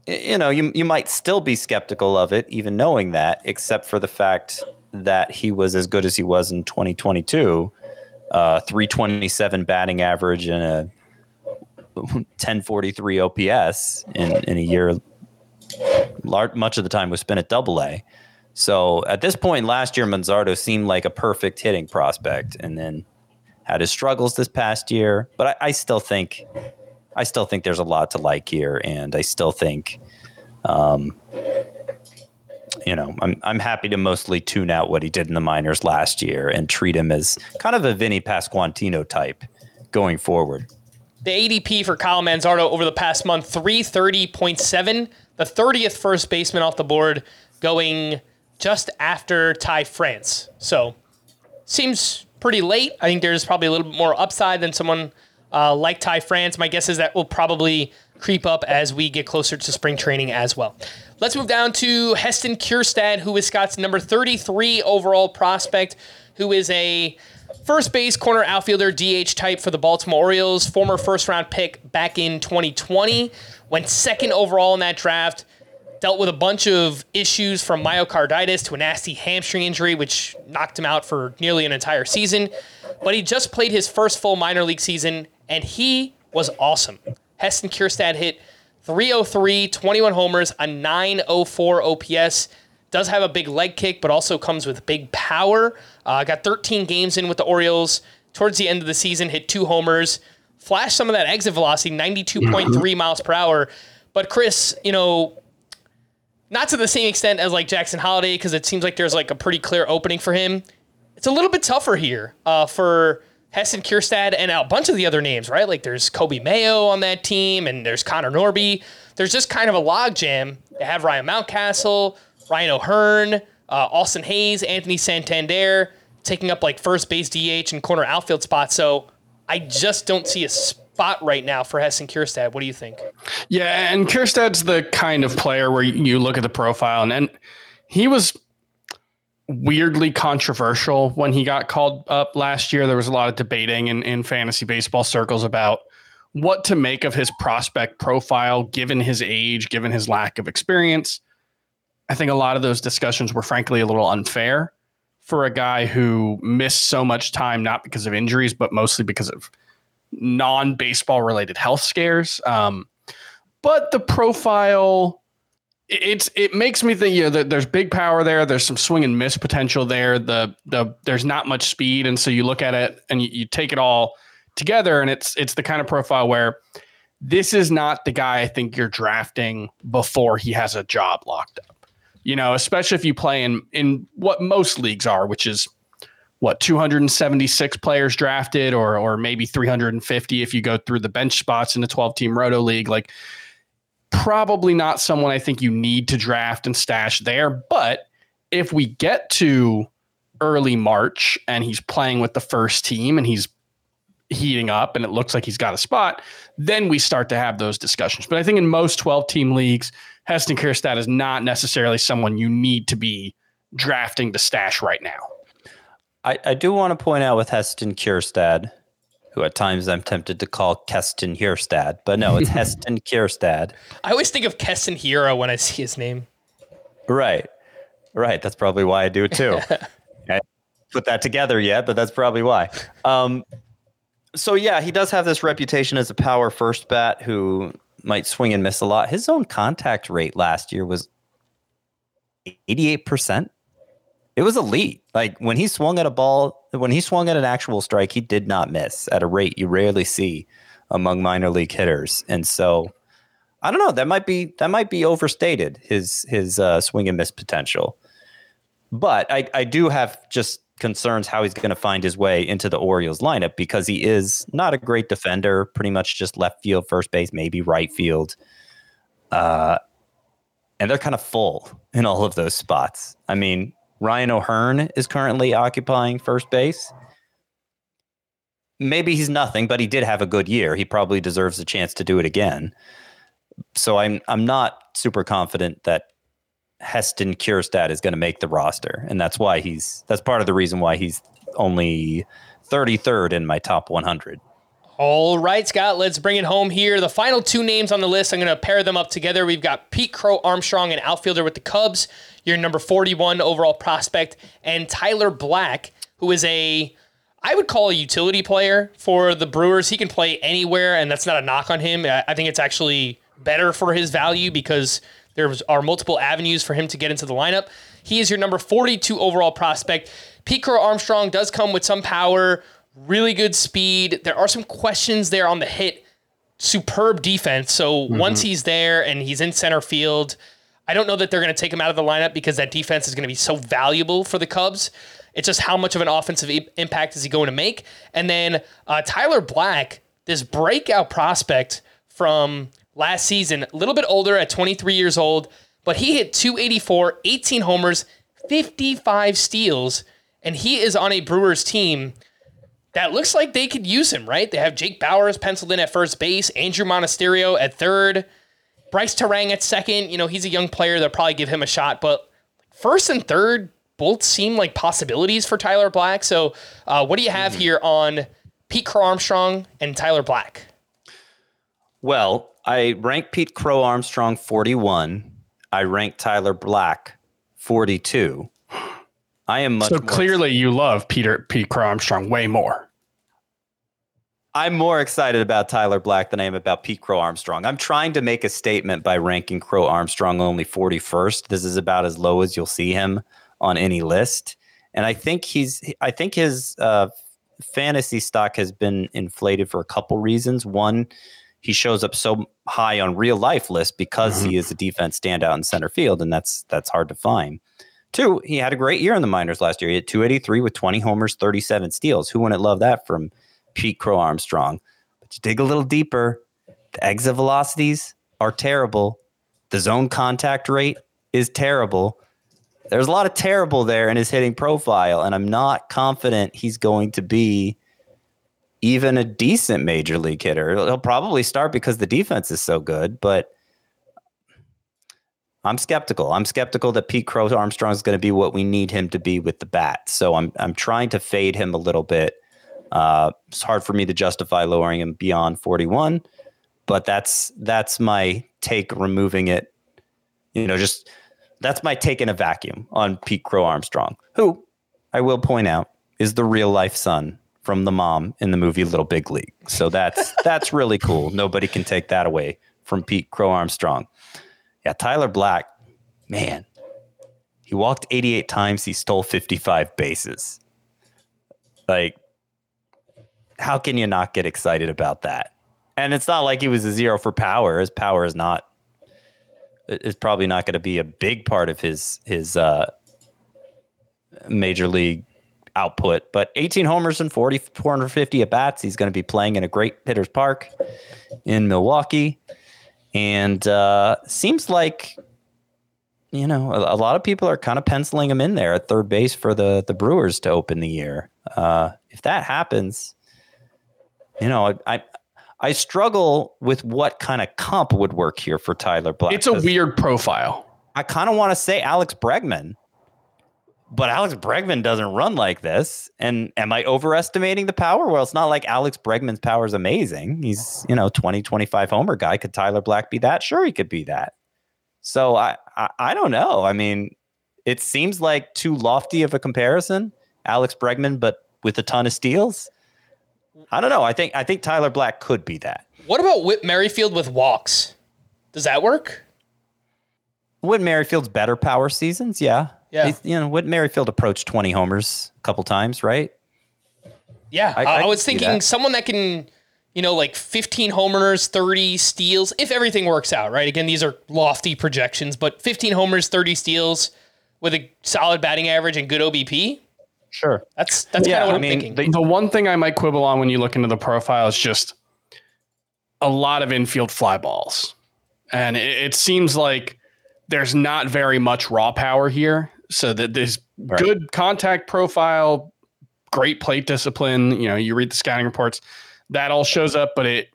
you know, you you might still be skeptical of it, even knowing that, except for the fact that he was as good as he was in 2022, uh, 327 batting average and a [laughs] 1043 OPS in, in a year. Large, much of the time was spent at double A. So at this point last year, Manzardo seemed like a perfect hitting prospect, and then had his struggles this past year. But I, I still think, I still think there's a lot to like here, and I still think, um, you know, I'm I'm happy to mostly tune out what he did in the minors last year and treat him as kind of a Vinny Pasquantino type going forward. The ADP for Kyle Manzardo over the past month, 330.7, the 30th first baseman off the board, going just after Ty France. So seems pretty late. I think there's probably a little bit more upside than someone uh, like Ty France. My guess is that will probably creep up as we get closer to spring training as well. Let's move down to Heston Kjerstad, who is Scott's number 33 overall prospect, who is a first base corner outfielder DH type for the Baltimore Orioles, former first round pick back in 2020, went second overall in that draft dealt with a bunch of issues from myocarditis to a nasty hamstring injury, which knocked him out for nearly an entire season. But he just played his first full minor league season, and he was awesome. Heston Kjerstad hit 303, 21 homers, a 904 OPS. Does have a big leg kick, but also comes with big power. Uh, got 13 games in with the Orioles. Towards the end of the season, hit two homers, flashed some of that exit velocity, 92.3 miles per hour. But Chris, you know, not to the same extent as like Jackson Holliday, because it seems like there's like a pretty clear opening for him. It's a little bit tougher here uh, for Heston Kjerstad and a bunch of the other names, right? Like there's Coby Mayo on that team, and there's Connor Norby. There's just kind of a logjam. They have Ryan Mountcastle, Ryan O'Hearn, uh, Austin Hays, Anthony Santander taking up like first base DH and corner outfield spots. So I just don't see a spot right now for Heston Kjerstad. What do you think? Yeah, and Kjerstad's the kind of player where you look at the profile and, and he was weirdly controversial when he got called up last year. There was a lot of debating in, in fantasy baseball circles about what to make of his prospect profile given his age, given his lack of experience. I think a lot of those discussions were frankly a little unfair for a guy who missed so much time, not because of injuries, but mostly because of non baseball related health scares. Um, but the profile, it's it makes me think you know that there's big power there. There's some swing and miss potential there. The the there's not much speed, and so you look at it and you, you take it all together, and it's it's the kind of profile where this is not the guy I think you're drafting before he has a job locked up. You know, especially if you play in in what most leagues are, which is what 276 players drafted or or maybe 350 if you go through the bench spots in the 12 team roto league? Like probably not someone i think you need to draft and stash there but if we get to early march and he's playing with the first team and he's heating up and it looks like he's got a spot then we start to have those discussions. But i think in most 12 team leagues heston kjerstad is not necessarily someone you need to be drafting to stash right now I, I do want to point out with Heston Kjerstad, who at times I'm tempted to call Keston Kjerstad, but no, it's [laughs] Heston Kjerstad. I always think of Keston Hiura when I see his name. Right. Right. That's probably why I do it too. [laughs] I put that together yet, but that's probably why. Um, so yeah, he does have this reputation as a power first bat who might swing and miss a lot. His own contact rate last year was 88% it was elite. Like when he swung at a ball, when he swung at an actual strike, he did not miss at a rate you rarely see among minor league hitters. And so I don't know, that might be that might be overstated his his uh, swing and miss potential. But I, I do have just concerns how he's going to find his way into the Orioles lineup because he is not a great defender, pretty much just left field, first base, maybe right field. Uh, and they're kind of full in all of those spots. I mean, Ryan O'Hearn is currently occupying first base. Maybe he's nothing, but he did have a good year. He probably deserves a chance to do it again. So I'm I'm not super confident that Heston Kjerstad is going to make the roster, and that's why he's that's part of the reason why he's only 33rd in my top 100. All right, Scott, let's bring it home here. The final two names on the list, I'm going to pair them up together. We've got Pete Crow Armstrong, an outfielder with the Cubs, your number 41 overall prospect, and Tyler Black, who is a, I would call a utility player for the Brewers. He can play anywhere, and that's not a knock on him. I think it's actually better for his value because there are multiple avenues for him to get into the lineup. He is your number 42 overall prospect. Pete Crow Armstrong does come with some power, really good speed. There are some questions there on the hit. Superb defense. So mm-hmm. once he's there and he's in center field, I don't know that they're going to take him out of the lineup because that defense is going to be so valuable for the Cubs. It's just how much of an offensive e- impact is he going to make? And then uh, Tyler Black, this breakout prospect from last season, a little bit older at 23 years old, but he hit 284, 18 homers, 55 steals, and he is on a Brewers team that looks like they could use him, right? They have Jake Bauers penciled in at first base, Andruw Monasterio at third, Brice Turang at second. You know, he's a young player. They'll probably give him a shot, but first and third both seem like possibilities for Tyler Black. So, uh, what do you have mm-hmm. here on Pete Crow Armstrong and Tyler Black? Well, I rank Pete Crow Armstrong 41. I rank Tyler Black 42. I am much so clearly you love Peter Pete Crow Armstrong way more. I'm more excited about Tyler Black than I am about Pete Crow Armstrong. I'm trying to make a statement by ranking Crow Armstrong only 41st. This is about as low as you'll see him on any list. And I think he's I think his uh, fantasy stock has been inflated for a couple reasons. One, he shows up so high on real life lists because mm-hmm. he is a defense standout in center field, and that's that's hard to find. Two, he had a great year in the minors last year. He had 283 with 20 homers, 37 steals. Who wouldn't love that from Pete Crow Armstrong? But you dig a little deeper, the exit velocities are terrible. The zone contact rate is terrible. There's a lot of terrible there in his hitting profile, and I'm not confident he's going to be even a decent major league hitter. He'll probably start because the defense is so good, but I'm skeptical. I'm skeptical that Pete Crow Armstrong is going to be what we need him to be with the bat. So I'm I'm trying to fade him a little bit. Uh, it's hard for me to justify lowering him beyond 41, but that's that's my take. Removing it, you know, just that's my take in a vacuum on Pete Crow Armstrong, who I will point out is the real life son from the mom in the movie Little Big League. So that's [laughs] that's really cool. Nobody can take that away from Pete Crow Armstrong. Yeah, Tyler Black, man, he walked 88 times. He stole 55 bases. Like, how can you not get excited about that? And it's not like he was a zero for power. His power is not is probably not going to be a big part of his his uh, major league output. But 18 homers and 40 450 at bats. He's going to be playing in a great hitters park in Milwaukee, and uh, seems like you know a, a, lot of people are kind of penciling him in there at third base for the the Brewers to open the year. Uh, if that happens, you know, I, I I struggle with what kind of comp would work here for Tyler Black. It's a weird profile. I kind of want to say Alex Bregman, but Alex Bregman doesn't run like this. And am I overestimating the power? Well, it's not like Alex Bregman's power is amazing. He's, you know, 20, 25 homer guy. Could Tyler Black be that? Sure, he could be that. So I, I, I don't know. I mean, it seems like too lofty of a comparison. Alex Bregman, but with a ton of steals. I don't know. I think I think Tyler Black could be that. What about Whit Merrifield with walks? Does that work? Whit Merrifield's better power seasons, yeah. Yeah. He's, you know, Whit Merrifield approached 20 homers a couple times, right? Yeah. I, I, I was thinking that. someone that can, you know, like 15 homers, 30 steals, if everything works out, right? Again, these are lofty projections, but 15 homers, 30 steals with a solid batting average and good OBP. Sure. That's that's yeah, kind of what I am mean, thinking. The, the one thing I might quibble on when you look into the profile is just a lot of infield fly balls. And it, it seems like there's not very much raw power here. So that there's right. good contact profile, great plate discipline. You know, you read the scouting reports, that all shows up, but it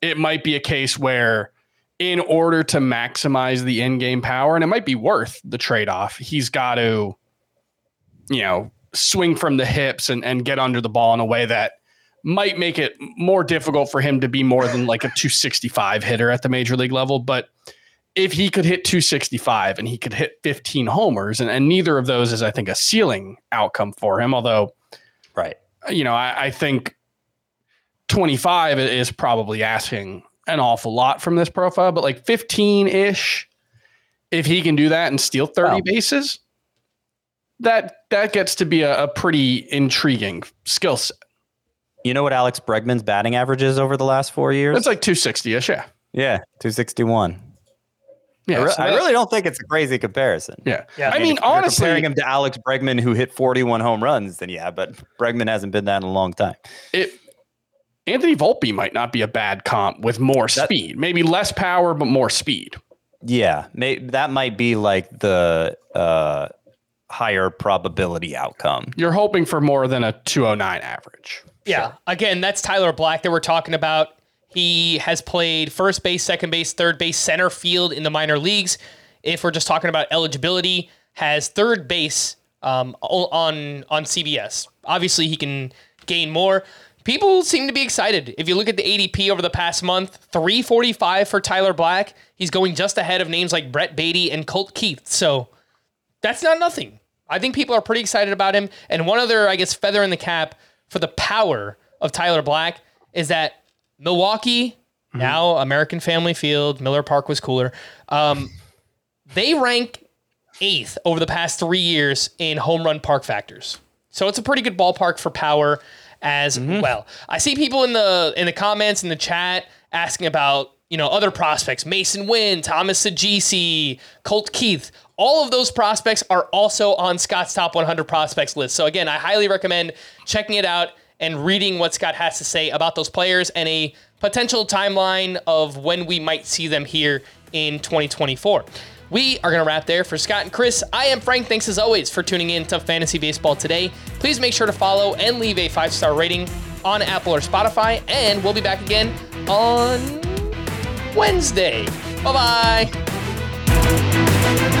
it might be a case where in order to maximize the in-game power, and it might be worth the trade-off, he's got to, you know, swing from the hips and, and get under the ball in a way that might make it more difficult for him to be more than like a 265 hitter at the major league level. But if he could hit 265 and he could hit 15 homers, and, and neither of those is, I think, a ceiling outcome for him. Although, right, you know, I, I think 25 is probably asking an awful lot from this profile, but like 15 ish if he can do that and steal 30 bases, that that gets to be a, a pretty intriguing skill set. You know what Alex Bregman's batting average is over the last four years? It's like 260 ish, yeah. Yeah, 261. Yeah, I, re- so I, really don't think it's a crazy comparison. Yeah, yeah. I, I mean, mean honestly, comparing him to Alex Bregman, who hit 41 home runs, then yeah, but Bregman hasn't been that in a long time. It Anthony Volpe might not be a bad comp with more that, speed, maybe less power but more speed. Yeah, may, that might be like the uh, higher probability outcome. You're hoping for more than a 209 average. Yeah. Sure. Again, that's Tyler Black that we're talking about. He has played first base, second base, third base, center field in the minor leagues. If we're just talking about eligibility, has third base um, on on CBS. Obviously, he can gain more. People seem to be excited. If you look at the ADP over the past month, 345 for Tyler Black. He's going just ahead of names like Brett Baty and Colt Keith. So that's not nothing. I think people are pretty excited about him. And one other, I guess, feather in the cap for the power of Tyler Black is that Milwaukee, mm-hmm. now American Family Field, Miller Park was cooler. Um, they rank eighth over the past three years in home run park factors. So it's a pretty good ballpark for power as mm-hmm. well. I see people in the in the comments in the chat asking about you know other prospects: Masyn Winn, Thomas Saggese, Colt Keith. All of those prospects are also on Scott's top 100 prospects list. So again, I highly recommend checking it out and reading what Scott has to say about those players and a potential timeline of when we might see them here in 2024. We are going to wrap there for Scott and Chris. I am Frank. Thanks as always for tuning in to Fantasy Baseball today. Please make sure to follow and leave a five star rating on Apple or Spotify. And we'll be back again on Wednesday. Bye bye.